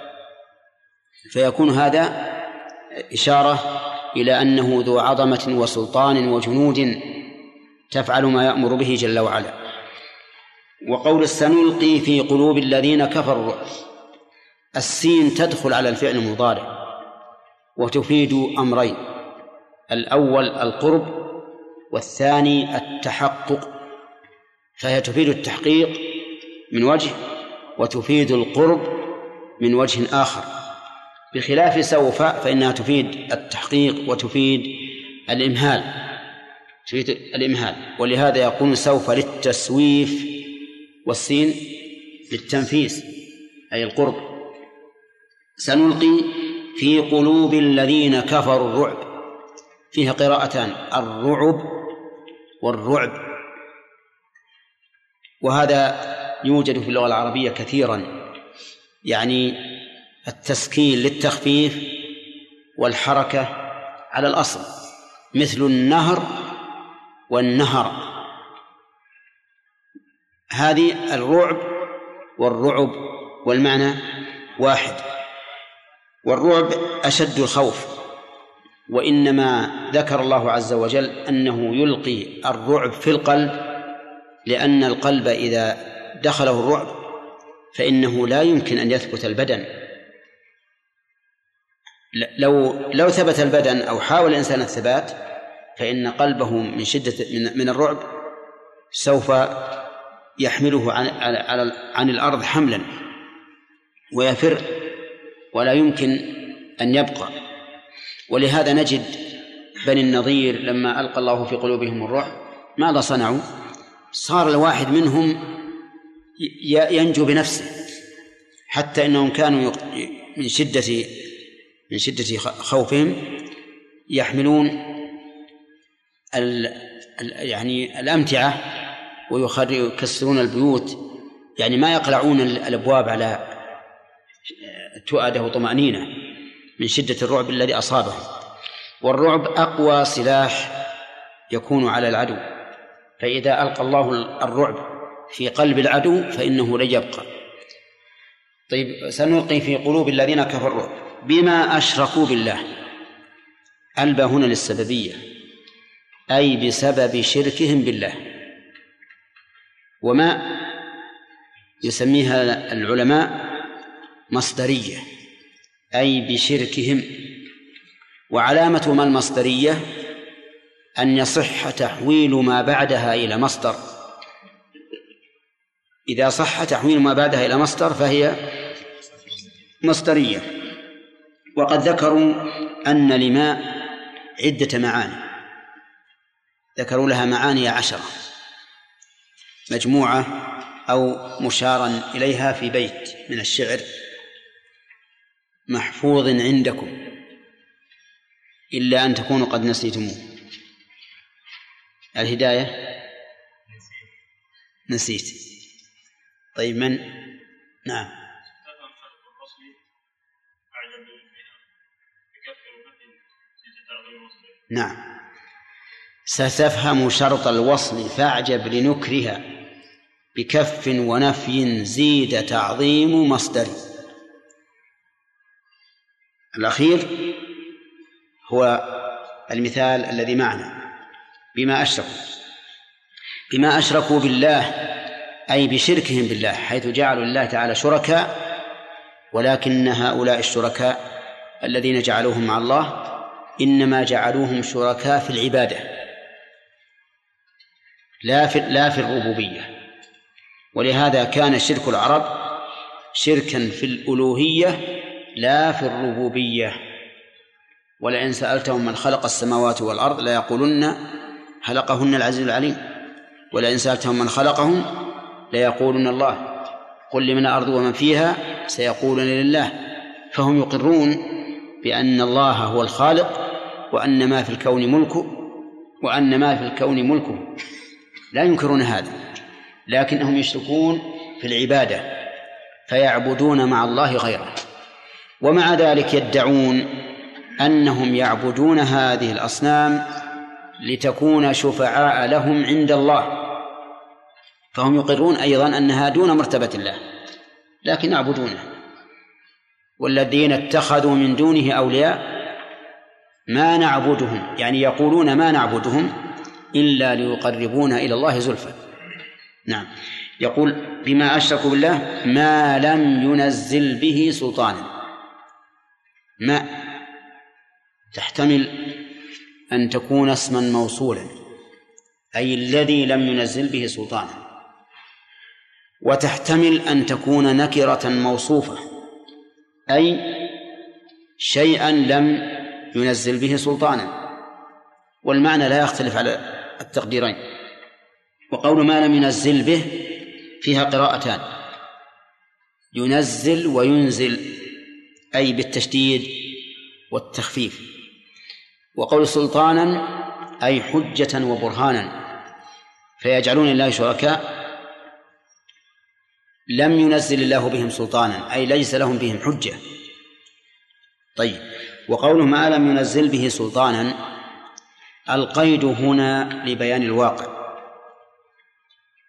فيكون هذا إشارة إلى أنه ذو عظمة وسلطان وجنود تفعل ما يأمر به جل وعلا. وقول سنلقي في قلوب الذين كفروا السين تدخل على الفعل المضارع وتفيد أمرين. الأول القرب والثاني التحقق فهي تفيد التحقيق من وجه وتفيد القرب من وجه آخر. بخلاف سوف فإنها تفيد التحقيق وتفيد الإمهال تفيد الإمهال. ولهذا يقول سوف للتسويف والسين للتنفيس أي القرب. سنلقي في قلوب الذين كفروا الرعب فيها قراءتان الرعب والرعب. وهذا يوجد في اللغة العربية كثيرا. يعني التسكين للتخفيف والحركة على الأصل. مثل النهر والنهر. هذه الرعب والرعب والمعنى واحد. والرعب أشد الخوف. وإنما ذكر الله عز وجل أنه يلقي الرعب في القلب لأن القلب إذا دخله الرعب فإنه لا يمكن أن يثبت البدن. لو لو ثبت البدن أو حاول الإنسان الثبات فإن قلبه من شدة من, من الرعب سوف يحمله عن عن, عن الأرض حملا ويفر ولا يمكن أن يبقى. ولهذا نجد بني النضير لما ألقى الله في قلوبهم الرعب ماذا صنعوا؟ صار الواحد منهم ينجو بنفسه حتى إنهم كانوا من شدة من شدة خوفهم يحملون ال يعني الأمتعة ويكسرون البيوت يعني ما يقلعون الأبواب على تؤده وطمأنينة من شدة الرعب الذي أصابهم والرعب أقوى سلاح يكون على العدو. فإذا ألقى الله الرعب في قلب العدو فإنه لن يبقى. طيب سنلقي في قلوب الذين كفروا بما أشركوا بالله. ألبى هنا للسببية. أي بسبب شركهم بالله. وما يسميها العلماء مصدرية. أي بشركهم. وعلامة ما المصدرية أن يصح تحويل ما بعدها إلى مصدر. إذا صح تحويل ما بعدها إلى مصدر فهي مصدرية. وقد ذكروا أن لماء عدة معاني. ذكروا لها معاني عشرة. مجموعة أو مشارا إليها في بيت من الشعر. محفوظ عندكم إلا أن تكونوا قد نسيتموه. الهداية؟ نسيت. طيب من؟ نعم. نعم. ستفهم شرط الوصل فاعجب لنكرها. بكف ونفي زيد تعظيم مصدر. الأخير هو المثال الذي معنا. بما أشركوا. بما أشركوا بالله أي بشركهم بالله حيث جعلوا الله تعالى شركاء ولكن هؤلاء الشركاء الذين جعلوهم مع الله إنما جعلوهم شركاء في العبادة لا في لا في الربوبية. ولهذا كان شرك العرب شركا في الألوهية لا في الربوبية. ولئن سألتهم من خلق السماوات والأرض ليقولن خلقهن العزيز العليم. ولئن سألتهم من خلقهم ليقولون الله. قل لمن الأرض ومن فيها سيقولون لله. فهم يقرون بأن الله هو الخالق وأن ما في الكون ملكه وأن ما في الكون ملكه. لا ينكرون هذا لكنهم يشركون في العبادة فيعبدون مع الله غيره. ومع ذلك يدعون أنهم يعبدون هذه الأصنام لتكون شفعاء لهم عند الله. فهم يقرون أيضا أنها دون مرتبة الله لكن يعبدونه والذين اتخذوا من دونه أولياء ما نعبدهم يعني يقولون ما نعبدهم إلا ليقربونا إلى الله زلفى. نعم. يقول بما أشركوا بالله ما لم ينزل به سلطانا. ما تحتمل أن تكون اسما موصولا أي الذي لم ينزل به سلطانا. وتحتمل أن تكون نكرة موصوفة أي شيئا لم ينزل به سلطانا. والمعنى لا يختلف على التقديرين. وقول ما لم ينزل به فيها قراءتان ينزل وينزل أي بالتشديد والتخفيف. وقول سلطانا أي حجة وبرهانا. فيجعلون الله شركاء. لم ينزل الله بهم سلطانا أي ليس لهم بهم حجة. طيب وقوله ما لم ينزل به سلطانا؟ القيد هنا لبيان الواقع.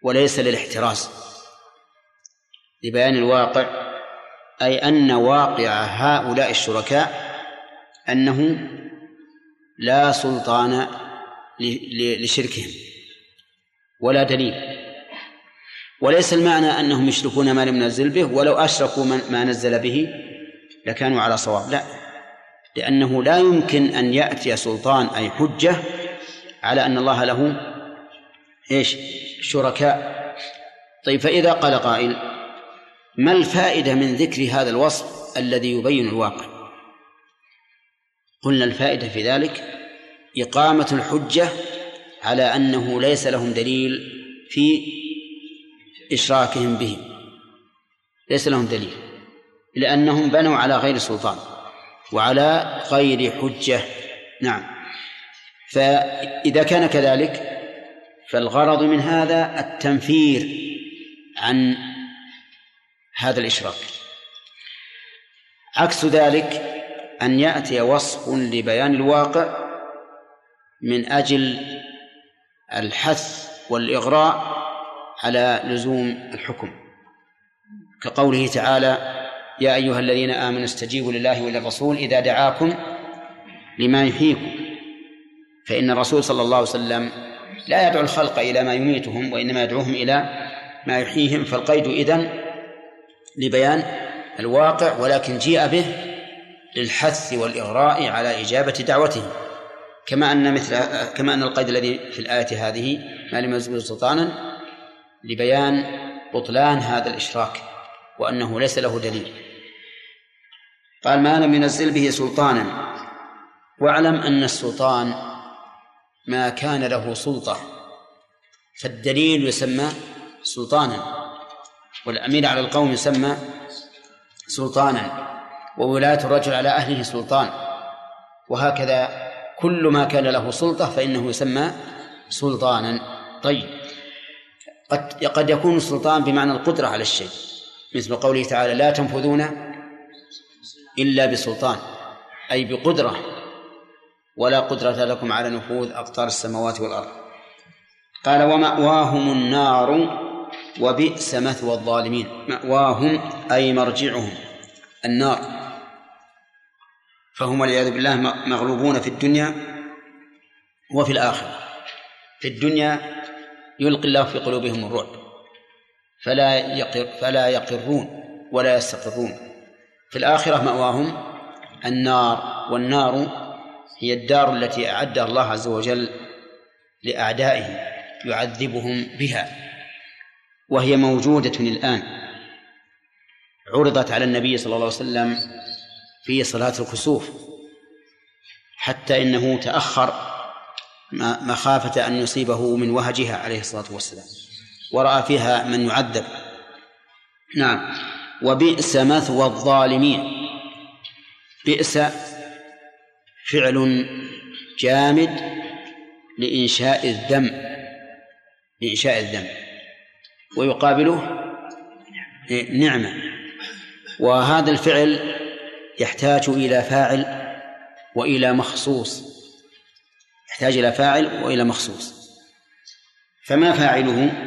وليس للاحتراز. لبيان الواقع أي أن واقع هؤلاء الشركاء أنه لا سلطان لشركهم ولا دليل. وليس المعنى أنهم يشركون ما لم ينزل به ولو أشركوا ما نزل به لكانوا على صواب. لا لأنه لا يمكن أن يأتي سلطان أي حجة على أن الله له إيش؟ شركاء. طيب فإذا قال قائل ما الفائدة من ذكر هذا الوصف الذي يبين الواقع؟ قلنا الفائدة في ذلك إقامة الحجة على أنه ليس لهم دليل في إشراكهم به. ليس لهم دليل لأنهم بنوا على غير سلطان وعلى غير حجة. نعم. فإذا كان كذلك فالغرض من هذا التنفير عن هذا الإشراك عكس ذلك أن يأتي وصف لبيان الواقع من أجل الحث والإغراء على لزوم الحكم. كقوله تعالى يا أيها الذين آمنوا استجيبوا لله وللرسول إذا دعاكم لما يحييكم. فإن الرسول صلى الله عليه وسلم لا يدعو الخلق إلى ما يميتهم وإنما يدعوهم إلى ما يحييهم فالقيد إذن لبيان الواقع ولكن جيء به للحث والإغراء على إجابة دعوتهم كما أن مثل كما أن القيد الذي في الآية هذه ما لم يزل سلطانا لبيان بطلان هذا الإشراك وأنه ليس له دليل. قال ما لم ينزل به سلطانا. واعلم أن السلطان ما كان له سلطة فالدليل يسمى سلطانا. والأمير على القوم يسمى سلطانا وولاة الرجل على أهله سلطان. وهكذا كل ما كان له سلطة فإنه يسمى سلطانا. طيب قد قد يكون السلطان بمعنى القدرة على الشيء مثل قوله تعالى لا تنفذون إلا بسلطان أي بقدرة ولا قدرة لكم على نفوذ أقطار السماوات والأرض. قال ومأواهم النار وبئس مثوى الظالمين. مأواهم أي مرجعهم. النار. فهم والعياذ بالله مغلوبون في الدنيا وفي الآخرة. في الدنيا يلقي الله في قلوبهم الرعب. فلا يقر فلا يقرون ولا يستقرون. في الآخرة مأواهم النار. والنار هي الدار التي أعدها الله عز وجل لأعدائه يعذبهم بها. وهي موجودة الآن. عرضت على النبي صلى الله عليه وسلم في صلاة الكسوف حتى إنه تأخر مخافة أن يصيبه من وهجها عليه الصلاة والسلام. ورأى فيها من يعذب. نعم. وبئس مثوى الظالمين. بئس فعل جامد لإنشاء الذم. لإنشاء الذم. ويقابله نعمة. وهذا الفعل يحتاج إلى فاعل وإلى مخصوص. يحتاج إلى فاعل وإلى مخصوص. فما فاعله؟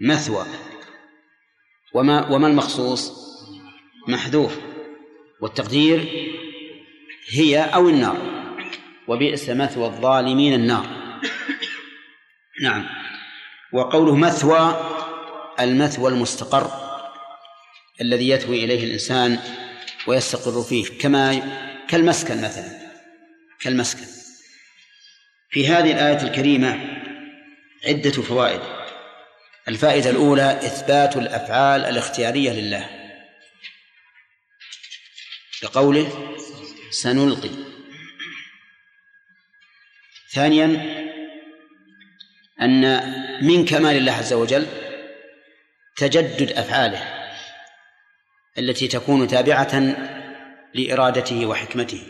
مثوى. وما وما المخصوص؟ محذوف. والتقدير هي أو النار. وبئس مثوى الظالمين النار. نعم. وقوله مثوى المثوى المستقر الذي يثوي إليه الإنسان ويستقر فيه كما كالمسكن مثلا كالمسكن. في هذه الآية الكريمة عدة فوائد. الفائدة الأولى إثبات الأفعال الاختيارية لله. كقوله سنلقي. ثانيا أن من كمال الله عز وجل تجدد أفعاله التي تكون تابعة لإرادته وحكمته.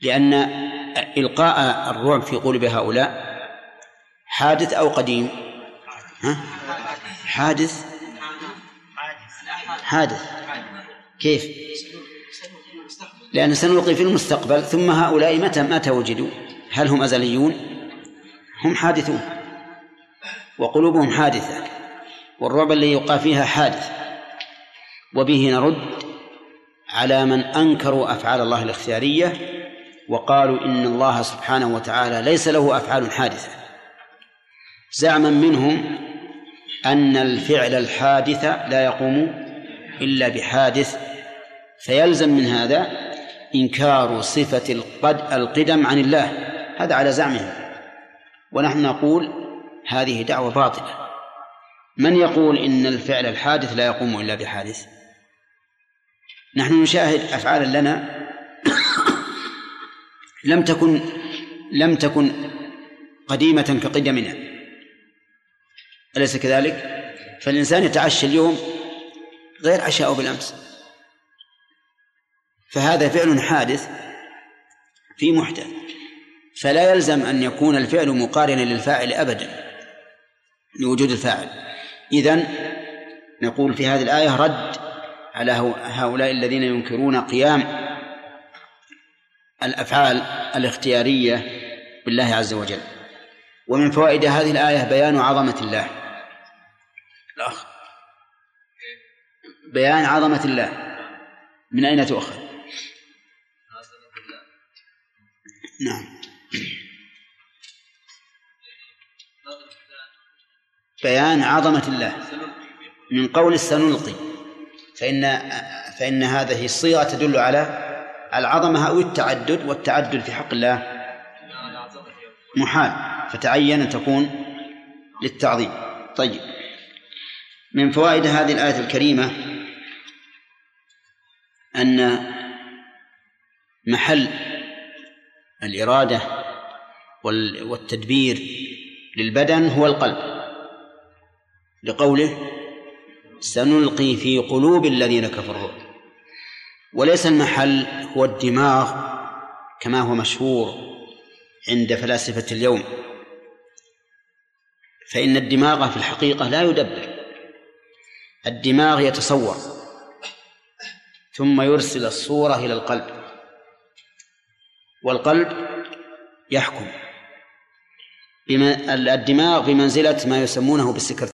لأن إلقاء الرعب في قلوب هؤلاء حادث أو قديم؟ ها؟ حادث؟ حادث. كيف؟ لأن سنلقي في المستقبل ثم هؤلاء متى متى وجدوا؟ هل هم أزليون؟ هم حادثون وقلوبهم حادثة والرعب الذي يلقى فيها حادث وبه نرد على من أنكروا أفعال الله الاختيارية وقالوا إن الله سبحانه وتعالى ليس له أفعال حادثة. زعما منهم أن الفعل الحادث لا يقوم إلا بحادث. فيلزم من هذا إنكار صفة القد القدم عن الله. هذا على زعمهم. ونحن نقول هذه دعوة باطلة. من يقول إن الفعل الحادث لا يقوم إلا بحادث؟ نحن نشاهد أفعالا لنا لم تكن لم تكن قديمة كقدمنا. أليس كذلك؟ فالإنسان يتعشى اليوم غير عشاءه بالأمس. فهذا فعل حادث في محدث. فلا يلزم أن يكون الفعل مقارنا للفاعل أبدا لوجود الفاعل. إذن نقول في هذه الآية رد على هؤلاء الذين ينكرون قيام الأفعال الاختيارية بالله عز وجل. ومن فوائد هذه الآية بيان عظمة الله. الأخ. بيان عظمة الله. من أين تؤخذ؟ نعم. بيان عظمة الله. من قول سنلقي فإن فإن هذه الصيغة تدل على العظمة أو التعدد والتعدد في حق الله محال فتعين أن تكون للتعظيم. طيب. من فوائد هذه الآية الكريمة أن محل الإرادة والتدبير للبدن هو القلب. لقوله سنلقي في قلوب الذين كفروا. وليس المحل هو الدماغ كما هو مشهور عند فلاسفة اليوم. فإن الدماغ في الحقيقة لا يدبر. الدماغ يتصور. ثم يرسل الصورة إلى القلب. والقلب يحكم. الدماغ بمنزلة ما يسمونه بالسكرتير